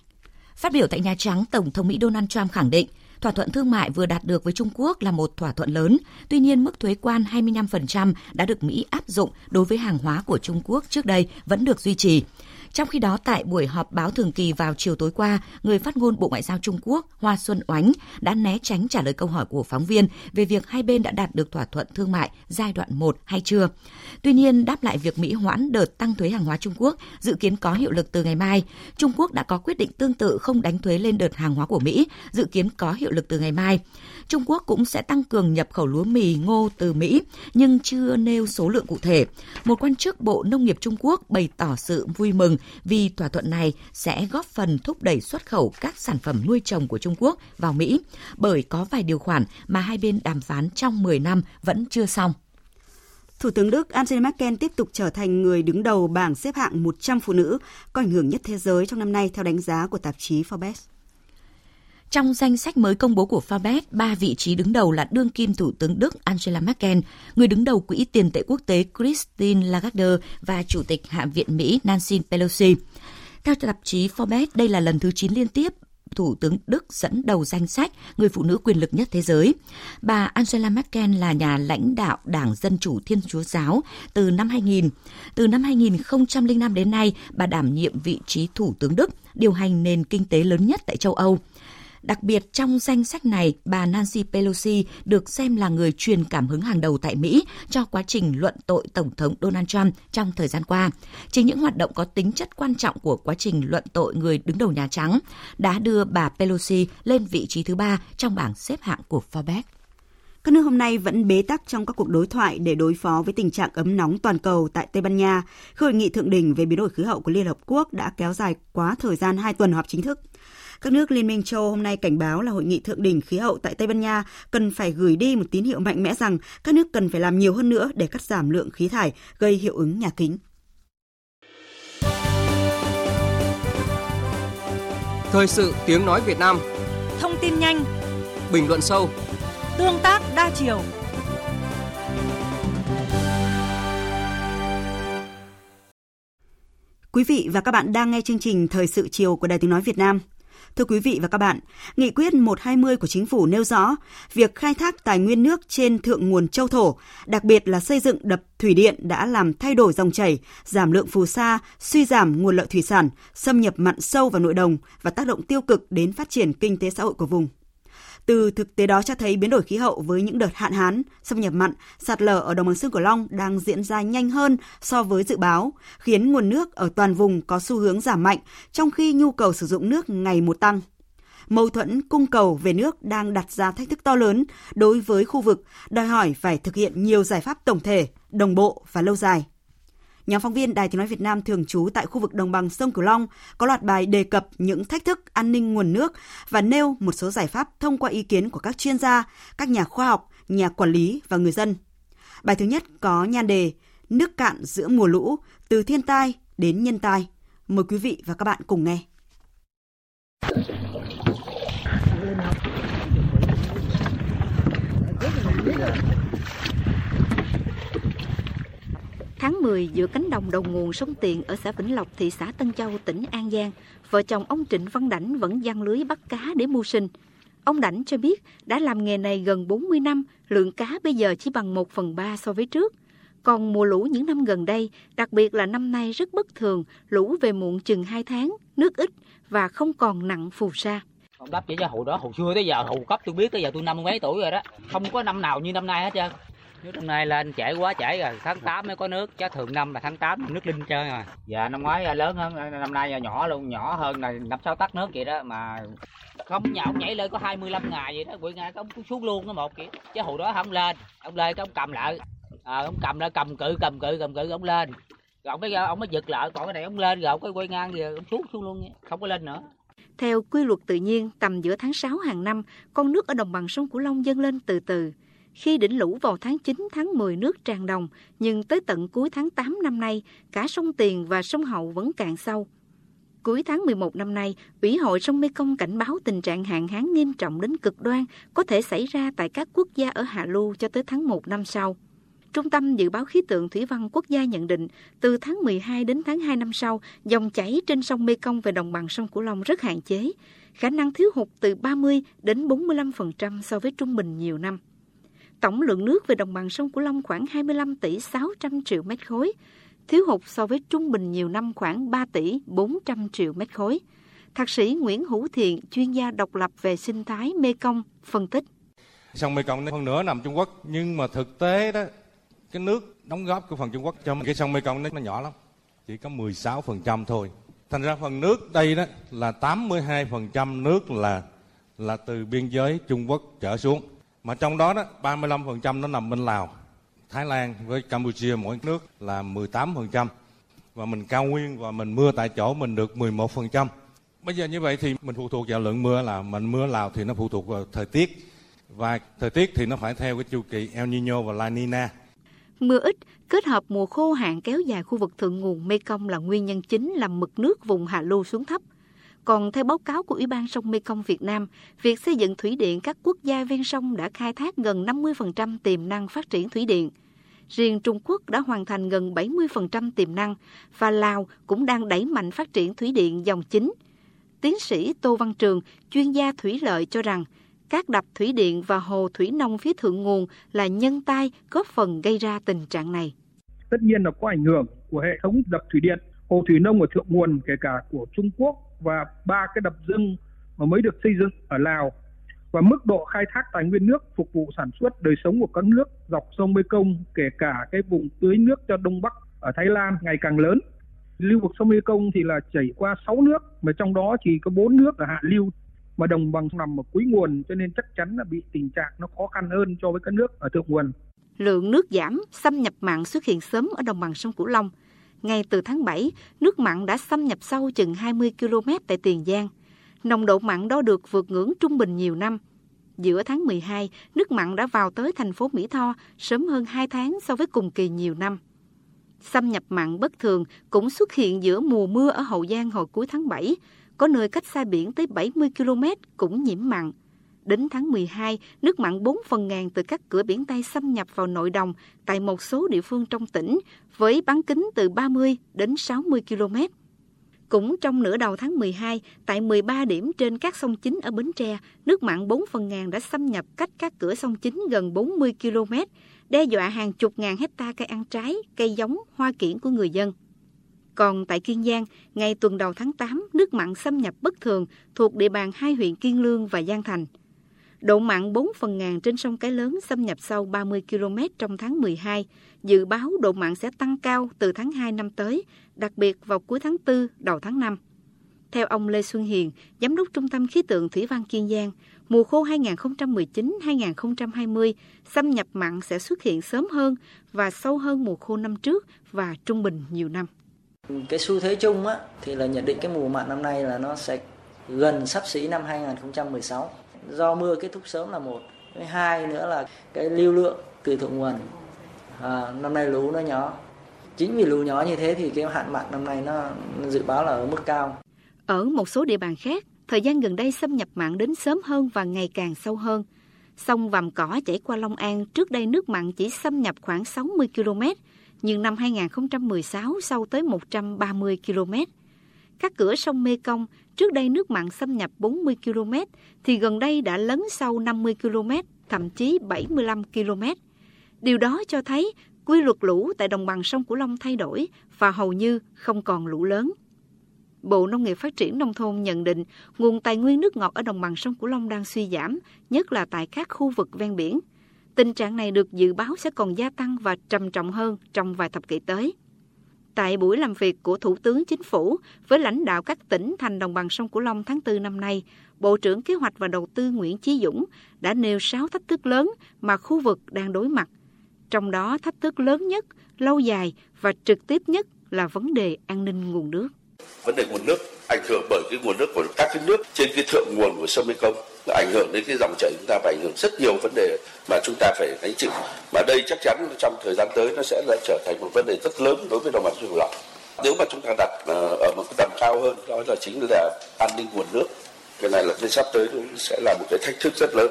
Phát biểu tại Nhà Trắng, Tổng thống Mỹ Donald Trump khẳng định thỏa thuận thương mại vừa đạt được với Trung Quốc là một thỏa thuận lớn. Tuy nhiên, mức thuế quan 25% đã được Mỹ áp dụng đối với hàng hóa của Trung Quốc trước đây vẫn được duy trì. Trong khi đó, tại buổi họp báo thường kỳ vào chiều tối qua, người phát ngôn Bộ Ngoại giao Trung Quốc Hoa Xuân Oánh đã né tránh trả lời câu hỏi của phóng viên về việc hai bên đã đạt được thỏa thuận thương mại giai đoạn 1 hay chưa. Tuy nhiên, đáp lại việc Mỹ hoãn đợt tăng thuế hàng hóa Trung Quốc dự kiến có hiệu lực từ ngày mai, Trung Quốc đã có quyết định tương tự không đánh thuế lên đợt hàng hóa của Mỹ, dự kiến có hiệu lực từ ngày mai. Trung Quốc cũng sẽ tăng cường nhập khẩu lúa mì ngô từ Mỹ, nhưng chưa nêu số lượng cụ thể. Một quan chức Bộ Nông nghiệp Trung Quốc bày tỏ sự vui mừng vì thỏa thuận này sẽ góp phần thúc đẩy xuất khẩu các sản phẩm nuôi trồng của Trung Quốc vào Mỹ, bởi có vài điều khoản mà hai bên đàm phán trong 10 năm vẫn chưa xong. Thủ tướng Đức Angela Merkel tiếp tục trở thành người đứng đầu bảng xếp hạng 100 phụ nữ có ảnh hưởng nhất thế giới trong năm nay theo đánh giá của tạp chí Forbes. Trong danh sách mới công bố của Forbes, ba vị trí đứng đầu là đương kim Thủ tướng Đức Angela Merkel, người đứng đầu Quỹ tiền tệ quốc tế Christine Lagarde và Chủ tịch Hạ viện Mỹ Nancy Pelosi. Theo tạp chí Forbes, đây là lần thứ 9 liên tiếp Thủ tướng Đức dẫn đầu danh sách người phụ nữ quyền lực nhất thế giới. Bà Angela Merkel là nhà lãnh đạo Đảng Dân Chủ Thiên Chúa Giáo từ năm 2000. Từ năm 2005 đến nay, bà đảm nhiệm vị trí Thủ tướng Đức, điều hành nền kinh tế lớn nhất tại châu Âu. Đặc biệt trong danh sách này, bà Nancy Pelosi được xem là người truyền cảm hứng hàng đầu tại Mỹ cho quá trình luận tội Tổng thống Donald Trump trong thời gian qua. Chính những hoạt động có tính chất quan trọng của quá trình luận tội người đứng đầu Nhà Trắng đã đưa bà Pelosi lên vị trí thứ ba trong bảng xếp hạng của Forbes. Các nước hôm nay vẫn bế tắc trong các cuộc đối thoại để đối phó với tình trạng ấm nóng toàn cầu tại Tây Ban Nha. Hội nghị thượng đỉnh về biến đổi khí hậu của Liên Hợp Quốc đã kéo dài quá thời gian 2 tuần họp chính thức. Các nước Liên minh châu hôm nay cảnh báo là hội nghị thượng đỉnh khí hậu tại Tây Ban Nha cần phải gửi đi một tín hiệu mạnh mẽ rằng các nước cần phải làm nhiều hơn nữa để cắt giảm lượng khí thải gây hiệu ứng nhà kính. Thời sự tiếng nói Việt Nam Thông tin nhanh Bình luận sâu Tương tác đa chiều Quý vị và các bạn đang nghe chương trình Thời sự chiều của Đài Tiếng Nói Việt Nam. Thưa quý vị và các bạn, Nghị quyết 120 của Chính phủ nêu rõ việc khai thác tài nguyên nước trên thượng nguồn châu thổ, đặc biệt là xây dựng đập thủy điện đã làm thay đổi dòng chảy, giảm lượng phù sa, suy giảm nguồn lợi thủy sản, xâm nhập mặn sâu vào nội đồng và tác động tiêu cực đến phát triển kinh tế xã hội của vùng. Từ thực tế đó cho thấy biến đổi khí hậu với những đợt hạn hán, xâm nhập mặn, sạt lở ở đồng bằng sông Cửu Long đang diễn ra nhanh hơn so với dự báo, khiến nguồn nước ở toàn vùng có xu hướng giảm mạnh, trong khi nhu cầu sử dụng nước ngày một tăng. mâu thuẫn cung cầu về nước đang đặt ra thách thức to lớn đối với khu vực, đòi hỏi phải thực hiện nhiều giải pháp tổng thể, đồng bộ và lâu dài. Nhóm phóng viên Đài Tiếng Nói Việt Nam thường trú tại khu vực đồng bằng sông Cửu Long có loạt bài đề cập những thách thức an ninh nguồn nước và nêu một số giải pháp thông qua ý kiến của các chuyên gia, các nhà khoa học, nhà quản lý và người dân. Bài thứ nhất có nhan đề Nước cạn giữa mùa lũ, từ thiên tai đến nhân tai. Mời quý vị và các bạn cùng nghe. Tháng 10 giữa cánh đồng đầu nguồn sông Tiền ở xã Vĩnh Lộc, thị xã Tân Châu, tỉnh An Giang, vợ chồng ông Trịnh Văn Đảnh vẫn giăng lưới bắt cá để mưu sinh. Ông Đảnh cho biết đã làm nghề này gần 40 năm, lượng cá bây giờ chỉ bằng 1 phần 3 so với trước. Còn mùa lũ những năm gần đây, đặc biệt là năm nay rất bất thường, lũ về muộn chừng 2 tháng, nước ít và không còn nặng phù sa. Ông đắp chỉ cho hồi đó, hồi xưa tới giờ, hồi cấp tôi biết tới giờ tôi năm mấy tuổi rồi đó. Không có năm nào như năm nay hết trơn. Nếu năm nay lên trễ quá trễ rồi, tháng 8 mới có nước, chứ thường năm là tháng 8 nước linh trơn rồi. Dạ năm ngoái lớn hơn, năm nay nhỏ luôn, nhỏ hơn là năm sáu tắt nước vậy đó mà không nhà ông nhảy lên có 25 ngày vậy đó, buổi ngày ông xuống luôn có một kiểu, chứ hồi đó không lên, ông lên cái ông cầm lại, à, ông cầm lại cầm cự cầm cự cầm cự ông lên, rồi ông mới ông mới giật lại, còn cái này ông lên rồi ông có quay ngang rồi ông xuống xuống luôn, không có lên nữa. Theo quy luật tự nhiên, tầm giữa tháng 6 hàng năm, con nước ở đồng bằng sông Cửu Long dâng lên từ từ. Khi đỉnh lũ vào tháng 9, tháng 10 nước tràn đồng, nhưng tới tận cuối tháng 8 năm nay, cả sông Tiền và sông Hậu vẫn cạn sâu. Cuối tháng 11 năm nay, Ủy hội sông Mekong cảnh báo tình trạng hạn hán nghiêm trọng đến cực đoan có thể xảy ra tại các quốc gia ở Hạ Lưu cho tới tháng 1 năm sau. Trung tâm Dự báo Khí tượng Thủy văn Quốc gia nhận định, từ tháng 12 đến tháng 2 năm sau, dòng chảy trên sông Mekong về đồng bằng sông Cửu Long rất hạn chế, khả năng thiếu hụt từ 30 đến 45% so với trung bình nhiều năm. Tổng lượng nước về đồng bằng sông Cửu Long khoảng 25 tỷ 600 triệu mét khối, thiếu hụt so với trung bình nhiều năm khoảng 3 tỷ 400 triệu mét khối. Thạc sĩ Nguyễn Hữu Thiện, chuyên gia độc lập về sinh thái Mekong, phân tích. Sông Mekong phần nữa nằm Trung Quốc, nhưng mà thực tế đó, cái nước đóng góp của phần Trung Quốc cho cái sông Mekong nó nhỏ lắm, chỉ có 16% thôi. Thành ra phần nước đây đó là 82% nước là là từ biên giới Trung Quốc trở xuống. Mà trong đó đó 35% nó nằm bên Lào, Thái Lan với Campuchia mỗi nước là 18% và mình cao nguyên và mình mưa tại chỗ mình được 11%. Bây giờ như vậy thì mình phụ thuộc vào lượng mưa là mình mưa Lào thì nó phụ thuộc vào thời tiết và thời tiết thì nó phải theo cái chu kỳ El Nino và La Nina. Mưa ít kết hợp mùa khô hạn kéo dài khu vực thượng nguồn Mekong là nguyên nhân chính làm mực nước vùng hạ lưu xuống thấp. Còn theo báo cáo của Ủy ban sông Mekong Việt Nam, việc xây dựng thủy điện các quốc gia ven sông đã khai thác gần 50% tiềm năng phát triển thủy điện. Riêng Trung Quốc đã hoàn thành gần 70% tiềm năng và Lào cũng đang đẩy mạnh phát triển thủy điện dòng chính. Tiến sĩ Tô Văn Trường, chuyên gia thủy lợi cho rằng, các đập thủy điện và hồ thủy nông phía thượng nguồn là nhân tai góp phần gây ra tình trạng này. Tất nhiên là có ảnh hưởng của hệ thống đập thủy điện, hồ thủy nông ở thượng nguồn kể cả của Trung Quốc và ba cái đập dưng mà mới được xây dựng ở Lào và mức độ khai thác tài nguyên nước phục vụ sản xuất đời sống của các nước dọc sông Mekong kể cả cái vùng tưới nước cho Đông Bắc ở Thái Lan ngày càng lớn. Lưu vực sông Mekong thì là chảy qua 6 nước mà trong đó chỉ có 4 nước là hạ lưu mà đồng bằng nằm ở cuối nguồn cho nên chắc chắn là bị tình trạng nó khó khăn hơn so với các nước ở thượng nguồn. Lượng nước giảm, xâm nhập mặn xuất hiện sớm ở đồng bằng sông Cửu Long. Ngay từ tháng 7, nước mặn đã xâm nhập sâu chừng 20 km tại Tiền Giang. Nồng độ mặn đo được vượt ngưỡng trung bình nhiều năm. Giữa tháng 12, nước mặn đã vào tới thành phố Mỹ Tho sớm hơn 2 tháng so với cùng kỳ nhiều năm. Xâm nhập mặn bất thường cũng xuất hiện giữa mùa mưa ở Hậu Giang hồi cuối tháng 7, có nơi cách xa biển tới 70 km cũng nhiễm mặn. Đến tháng 12, nước mặn 4 phần ngàn từ các cửa biển Tây xâm nhập vào nội đồng tại một số địa phương trong tỉnh với bán kính từ 30 đến 60 km. Cũng trong nửa đầu tháng 12, tại 13 điểm trên các sông chính ở Bến Tre, nước mặn 4 phần ngàn đã xâm nhập cách các cửa sông chính gần 40 km, đe dọa hàng chục ngàn hecta cây ăn trái, cây giống, hoa kiển của người dân. Còn tại Kiên Giang, ngày tuần đầu tháng 8, nước mặn xâm nhập bất thường thuộc địa bàn hai huyện Kiên Lương và Giang Thành. Độ mặn 4 phần ngàn trên sông Cái Lớn xâm nhập sâu 30 km trong tháng 12. Dự báo độ mặn sẽ tăng cao từ tháng 2 năm tới, đặc biệt vào cuối tháng 4, đầu tháng 5. Theo ông Lê Xuân Hiền, Giám đốc Trung tâm Khí tượng Thủy văn Kiên Giang, mùa khô 2019-2020 xâm nhập mặn sẽ xuất hiện sớm hơn và sâu hơn mùa khô năm trước và trung bình nhiều năm. Cái xu thế chung á, thì là nhận định cái mùa mặn năm nay là nó sẽ gần sắp xỉ năm 2016. Do mưa kết thúc sớm là một. cái hai nữa là cái lưu lượng từ thượng nguồn à, năm nay lũ nó nhỏ. Chính vì lũ nhỏ như thế thì cái hạn mặn năm nay nó dự báo là ở mức cao. Ở một số địa bàn khác, thời gian gần đây xâm nhập mặn đến sớm hơn và ngày càng sâu hơn. Sông Vàm Cỏ chảy qua Long An, trước đây nước mặn chỉ xâm nhập khoảng 60 km, nhưng năm 2016 sâu tới 130 km. Các cửa sông Mê Công, trước đây nước mặn xâm nhập 40 km, thì gần đây đã lấn sâu 50 km, thậm chí 75 km. Điều đó cho thấy quy luật lũ tại đồng bằng sông Cửu Long thay đổi và hầu như không còn lũ lớn. Bộ Nông nghiệp Phát triển Nông thôn nhận định nguồn tài nguyên nước ngọt ở đồng bằng sông Cửu Long đang suy giảm, nhất là tại các khu vực ven biển. Tình trạng này được dự báo sẽ còn gia tăng và trầm trọng hơn trong vài thập kỷ tới. Tại buổi làm việc của Thủ tướng Chính phủ với lãnh đạo các tỉnh thành đồng bằng sông Cửu Long tháng 4 năm nay, Bộ trưởng Kế hoạch và Đầu tư Nguyễn Chí Dũng đã nêu 6 thách thức lớn mà khu vực đang đối mặt. Trong đó thách thức lớn nhất, lâu dài và trực tiếp nhất là vấn đề an ninh nguồn nước. Vấn đề nguồn nước ảnh hưởng bởi cái nguồn nước của các cái nước trên cái thượng nguồn của sông Mekong ảnh hưởng đến cái dòng chảy chúng ta và ảnh hưởng rất nhiều vấn đề mà chúng ta phải gánh chịu. Mà đây chắc chắn trong thời gian tới nó sẽ lại trở thành một vấn đề rất lớn đối với đồng bằng sông Cửu Long. Nếu mà chúng ta đặt ờ, ở một cái tầm cao hơn đó là chính là an ninh nguồn nước. Cái này là cái sắp tới cũng sẽ là một cái thách thức rất lớn.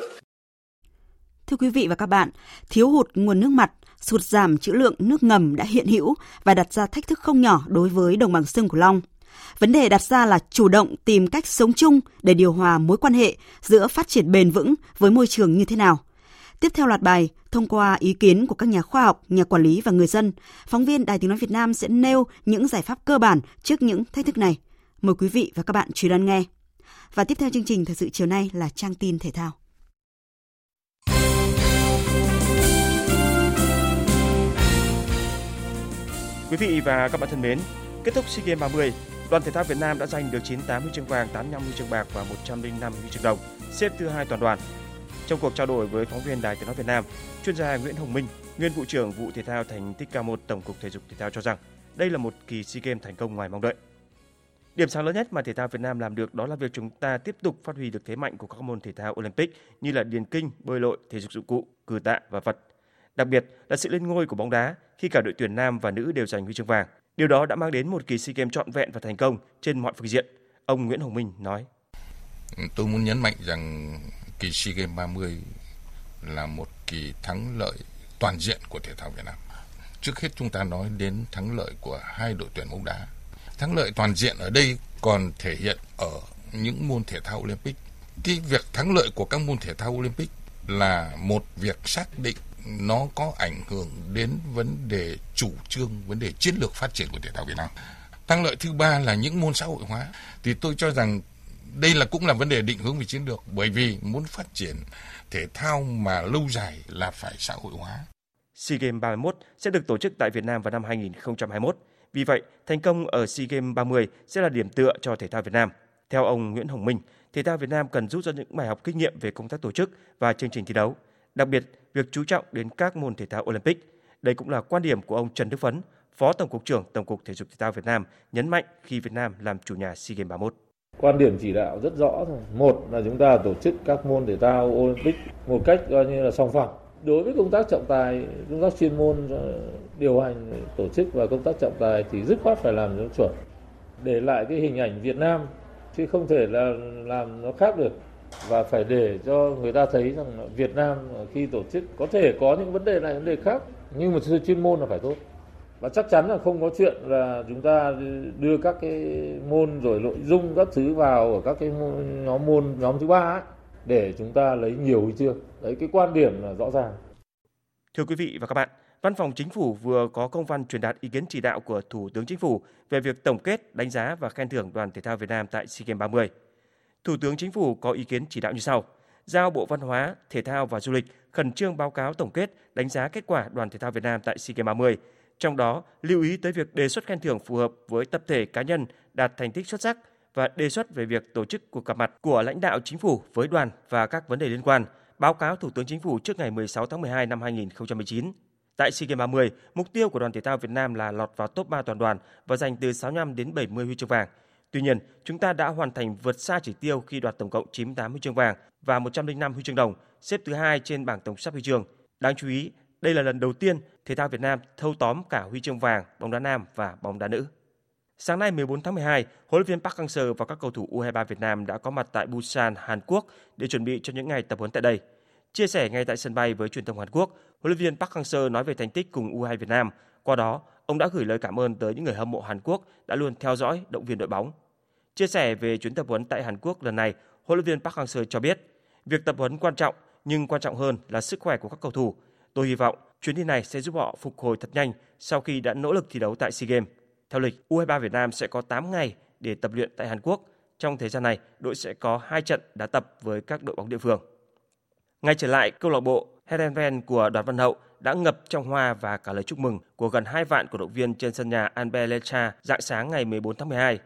Thưa quý vị và các bạn, thiếu hụt nguồn nước mặt, sụt giảm trữ lượng nước ngầm đã hiện hữu và đặt ra thách thức không nhỏ đối với đồng bằng sông Cửu Long. Vấn đề đặt ra là chủ động tìm cách sống chung để điều hòa mối quan hệ giữa phát triển bền vững với môi trường như thế nào. Tiếp theo loạt bài, thông qua ý kiến của các nhà khoa học, nhà quản lý và người dân, phóng viên Đài Tiếng Nói Việt Nam sẽ nêu những giải pháp cơ bản trước những thách thức này. Mời quý vị và các bạn chú ý đón nghe. Và tiếp theo chương trình thời sự chiều nay là trang tin thể thao. Quý vị và các bạn thân mến, kết thúc SEA Games 30, đoàn thể thao Việt Nam đã giành được 98 huy chương vàng, 85 huy chương bạc và 105 huy chương đồng, xếp thứ hai toàn đoàn. Trong cuộc trao đổi với phóng viên Đài Tiếng nói Việt Nam, chuyên gia Nguyễn Hồng Minh, nguyên vụ trưởng vụ thể thao thành tích K1 Tổng cục Thể dục Thể thao cho rằng đây là một kỳ SEA Games thành công ngoài mong đợi. Điểm sáng lớn nhất mà thể thao Việt Nam làm được đó là việc chúng ta tiếp tục phát huy được thế mạnh của các môn thể thao Olympic như là điền kinh, bơi lội, thể dục dụng cụ, cử tạ và vật. Đặc biệt là sự lên ngôi của bóng đá khi cả đội tuyển nam và nữ đều giành huy chương vàng. Điều đó đã mang đến một kỳ SEA Games trọn vẹn và thành công trên mọi phương diện. Ông Nguyễn Hồng Minh nói. Tôi muốn nhấn mạnh rằng kỳ SEA Games 30 là một kỳ thắng lợi toàn diện của thể thao Việt Nam. Trước hết chúng ta nói đến thắng lợi của hai đội tuyển bóng đá. Thắng lợi toàn diện ở đây còn thể hiện ở những môn thể thao Olympic. Cái việc thắng lợi của các môn thể thao Olympic là một việc xác định nó có ảnh hưởng đến vấn đề chủ trương, vấn đề chiến lược phát triển của thể thao Việt Nam. Thắng lợi thứ ba là những môn xã hội hóa. Thì tôi cho rằng đây là cũng là vấn đề định hướng về chiến lược bởi vì muốn phát triển thể thao mà lâu dài là phải xã hội hóa. SEA Games 31 sẽ được tổ chức tại Việt Nam vào năm 2021. Vì vậy, thành công ở SEA Games 30 sẽ là điểm tựa cho thể thao Việt Nam. Theo ông Nguyễn Hồng Minh, thể thao Việt Nam cần rút ra những bài học kinh nghiệm về công tác tổ chức và chương trình thi đấu. Đặc biệt, việc chú trọng đến các môn thể thao Olympic. Đây cũng là quan điểm của ông Trần Đức Phấn, Phó Tổng cục trưởng Tổng cục Thể dục Thể thao Việt Nam nhấn mạnh khi Việt Nam làm chủ nhà SEA Games 31. Quan điểm chỉ đạo rất rõ rồi. Một là chúng ta tổ chức các môn thể thao Olympic một cách coi như là song phẳng. Đối với công tác trọng tài, công tác chuyên môn ờ, điều hành tổ chức và công tác trọng tài thì dứt khoát phải làm cho chuẩn. Để lại cái hình ảnh Việt Nam chứ không thể là làm nó khác được và phải để cho người ta thấy rằng Việt Nam khi tổ chức có thể có những vấn đề này vấn đề khác nhưng mà chuyên môn là phải tốt. Và chắc chắn là không có chuyện là chúng ta đưa các cái môn rồi nội dung các thứ vào ở các cái nhóm môn nhóm thứ ba ấy, để chúng ta lấy nhiều huy chương đấy cái quan điểm là rõ ràng. Thưa quý vị và các bạn Văn phòng Chính phủ vừa có công văn truyền đạt ý kiến chỉ đạo của Thủ tướng Chính phủ về việc tổng kết, đánh giá và khen thưởng đoàn thể thao Việt Nam tại SEA Games 30. Thủ tướng Chính phủ có ý kiến chỉ đạo như sau. Giao Bộ Văn hóa, Thể thao và Du lịch khẩn trương báo cáo tổng kết, đánh giá kết quả đoàn thể thao Việt Nam tại SEA Games 30. Trong đó, lưu ý tới việc đề xuất khen thưởng phù hợp với tập thể cá nhân đạt thành tích xuất sắc và đề xuất về việc tổ chức cuộc gặp mặt của lãnh đạo chính phủ với đoàn và các vấn đề liên quan, báo cáo Thủ tướng Chính phủ trước ngày 16 tháng 12 năm 2019. Tại SEA Games 30, mục tiêu của đoàn thể thao Việt Nam là lọt vào top 3 toàn đoàn và giành từ 65 đến 70 huy chương vàng. Tuy nhiên, chúng ta đã hoàn thành vượt xa chỉ tiêu khi đoạt tổng cộng 98 huy chương vàng và 105 huy chương đồng, xếp thứ hai trên bảng tổng sắp huy chương. Đáng chú ý, đây là lần đầu tiên thể thao Việt Nam thâu tóm cả huy chương vàng bóng đá nam và bóng đá nữ. Sáng nay 14 tháng 12, huấn luyện viên Park Hang-seo và các cầu thủ U23 Việt Nam đã có mặt tại Busan, Hàn Quốc để chuẩn bị cho những ngày tập huấn tại đây. Chia sẻ ngay tại sân bay với truyền thông Hàn Quốc, huấn luyện viên Park Hang-seo nói về thành tích cùng U23 Việt Nam. Qua đó, ông đã gửi lời cảm ơn tới những người hâm mộ Hàn Quốc đã luôn theo dõi, động viên đội bóng. Chia sẻ về chuyến tập huấn tại Hàn Quốc lần này, huấn luyện viên Park Hang-seo cho biết, việc tập huấn quan trọng nhưng quan trọng hơn là sức khỏe của các cầu thủ. Tôi hy vọng chuyến đi này sẽ giúp họ phục hồi thật nhanh sau khi đã nỗ lực thi đấu tại SEA Games. Theo lịch, U23 Việt Nam sẽ có 8 ngày để tập luyện tại Hàn Quốc. Trong thời gian này, đội sẽ có 2 trận đá tập với các đội bóng địa phương. Ngay trở lại, câu lạc bộ Herenven của Đoàn Văn Hậu đã ngập trong hoa và cả lời chúc mừng của gần 2 vạn cổ động viên trên sân nhà Anbe Lecha dạng sáng ngày 14 tháng 12.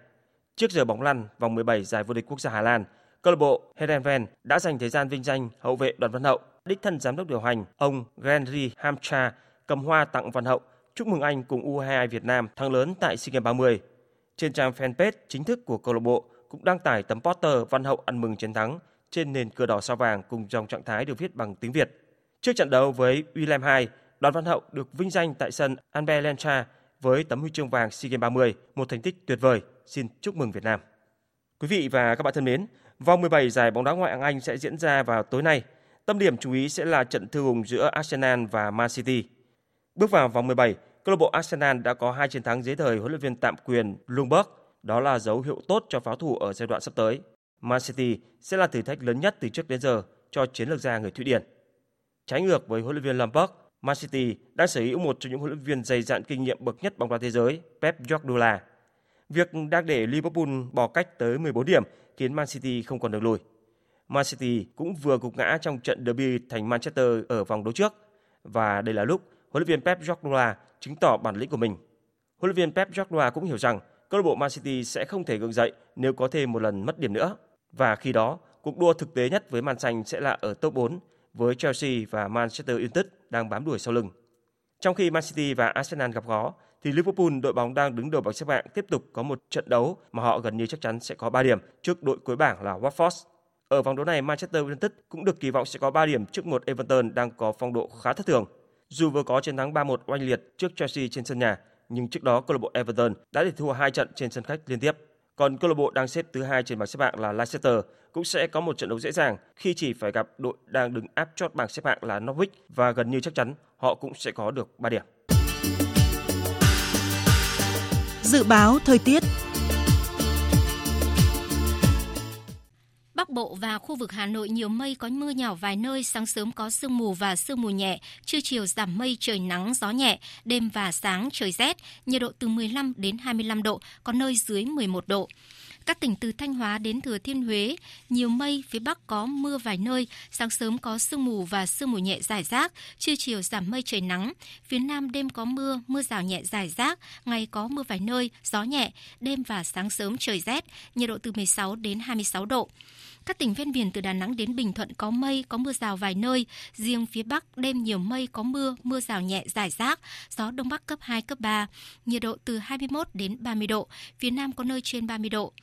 Trước giờ bóng lăn vòng 17 giải vô địch quốc gia Hà Lan, câu lạc bộ Herenven đã dành thời gian vinh danh hậu vệ Đoàn Văn Hậu. Đích thân giám đốc điều hành ông Henry Hamcha cầm hoa tặng Văn Hậu chúc mừng anh cùng U22 Việt Nam thắng lớn tại SEA Games 30. Trên trang fanpage chính thức của câu lạc bộ cũng đăng tải tấm poster Văn Hậu ăn mừng chiến thắng trên nền cờ đỏ sao vàng cùng dòng trạng thái được viết bằng tiếng Việt. Trước trận đấu với William 2, Đoàn Văn Hậu được vinh danh tại sân Anbe Lencha với tấm huy chương vàng SEA Games 30, một thành tích tuyệt vời. Xin chúc mừng Việt Nam. Quý vị và các bạn thân mến, vòng 17 giải bóng đá ngoại hạng Anh sẽ diễn ra vào tối nay. Tâm điểm chú ý sẽ là trận thư hùng giữa Arsenal và Man City. Bước vào vòng 17, câu lạc bộ Arsenal đã có hai chiến thắng dưới thời huấn luyện viên tạm quyền Lundberg. Đó là dấu hiệu tốt cho pháo thủ ở giai đoạn sắp tới. Man City sẽ là thử thách lớn nhất từ trước đến giờ cho chiến lược gia người Thụy Điển. Trái ngược với huấn luyện viên Lampard, Man City đang sở hữu một trong những huấn luyện viên dày dặn kinh nghiệm bậc nhất bóng đá thế giới, Pep Guardiola. Việc đang để Liverpool bỏ cách tới 14 điểm khiến Man City không còn đường lùi. Man City cũng vừa gục ngã trong trận derby thành Manchester ở vòng đấu trước và đây là lúc huấn luyện viên Pep Guardiola chứng tỏ bản lĩnh của mình. Huấn luyện viên Pep Guardiola cũng hiểu rằng câu lạc bộ Man City sẽ không thể gượng dậy nếu có thêm một lần mất điểm nữa. Và khi đó, cuộc đua thực tế nhất với Man xanh sẽ là ở top 4 với Chelsea và Manchester United đang bám đuổi sau lưng. Trong khi Man City và Arsenal gặp khó, thì Liverpool, đội bóng đang đứng đầu bảng xếp hạng, tiếp tục có một trận đấu mà họ gần như chắc chắn sẽ có 3 điểm trước đội cuối bảng là Watford. Ở vòng đấu này, Manchester United cũng được kỳ vọng sẽ có 3 điểm trước một Everton đang có phong độ khá thất thường. Dù vừa có chiến thắng 3-1 oanh liệt trước Chelsea trên sân nhà, nhưng trước đó câu lạc bộ Everton đã để thua hai trận trên sân khách liên tiếp. Còn câu lạc bộ đang xếp thứ hai trên bảng xếp hạng là Leicester cũng sẽ có một trận đấu dễ dàng khi chỉ phải gặp đội đang đứng áp chót bảng xếp hạng là Norwich và gần như chắc chắn họ cũng sẽ có được 3 điểm. Dự báo thời tiết Bắc Bộ và khu vực Hà Nội nhiều mây có mưa nhỏ vài nơi, sáng sớm có sương mù và sương mù nhẹ, trưa chiều giảm mây trời nắng gió nhẹ, đêm và sáng trời rét, nhiệt độ từ 15 đến 25 độ, có nơi dưới 11 độ. Các tỉnh từ Thanh Hóa đến Thừa Thiên Huế, nhiều mây, phía Bắc có mưa vài nơi, sáng sớm có sương mù và sương mù nhẹ rải rác, trưa chiều giảm mây trời nắng. Phía Nam đêm có mưa, mưa rào nhẹ rải rác, ngày có mưa vài nơi, gió nhẹ, đêm và sáng sớm trời rét, nhiệt độ từ 16 đến 26 độ. Các tỉnh ven biển từ Đà Nẵng đến Bình Thuận có mây, có mưa rào vài nơi. Riêng phía Bắc đêm nhiều mây, có mưa, mưa rào nhẹ rải rác. Gió Đông Bắc cấp 2, cấp 3. Nhiệt độ từ 21 đến 30 độ. Phía Nam có nơi trên 30 độ.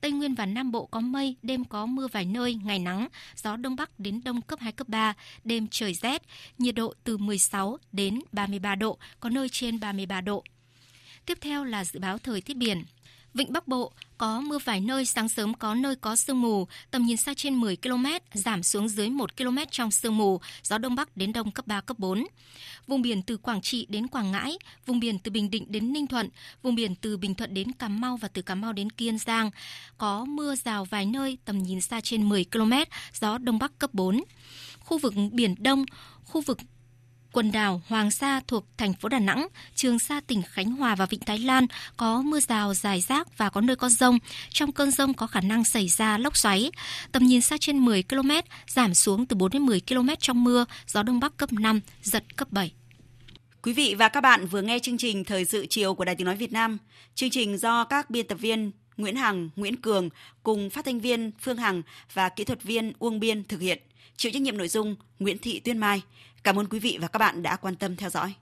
Tây Nguyên và Nam Bộ có mây, đêm có mưa vài nơi, ngày nắng, gió Đông Bắc đến Đông cấp 2, cấp 3, đêm trời rét, nhiệt độ từ 16 đến 33 độ, có nơi trên 33 độ. Tiếp theo là dự báo thời tiết biển. Vịnh Bắc Bộ có mưa vài nơi, sáng sớm có nơi có sương mù, tầm nhìn xa trên 10 km, giảm xuống dưới 1 km trong sương mù, gió Đông Bắc đến Đông cấp 3, cấp 4. Vùng biển từ Quảng Trị đến Quảng Ngãi, vùng biển từ Bình Định đến Ninh Thuận, vùng biển từ Bình Thuận đến Cà Mau và từ Cà Mau đến Kiên Giang, có mưa rào vài nơi, tầm nhìn xa trên 10 km, gió Đông Bắc cấp 4. Khu vực Biển Đông, khu vực quần đảo Hoàng Sa thuộc thành phố Đà Nẵng, Trường Sa tỉnh Khánh Hòa và Vịnh Thái Lan có mưa rào dài rác và có nơi có rông. Trong cơn rông có khả năng xảy ra lốc xoáy. Tầm nhìn xa trên 10 km, giảm xuống từ 4 đến 10 km trong mưa, gió Đông Bắc cấp 5, giật cấp 7. Quý vị và các bạn vừa nghe chương trình Thời sự chiều của Đài Tiếng Nói Việt Nam. Chương trình do các biên tập viên Nguyễn Hằng, Nguyễn Cường cùng phát thanh viên Phương Hằng và kỹ thuật viên Uông Biên thực hiện. Chịu trách nhiệm nội dung Nguyễn Thị Tuyên Mai. Cảm ơn quý vị và các bạn đã quan tâm theo dõi.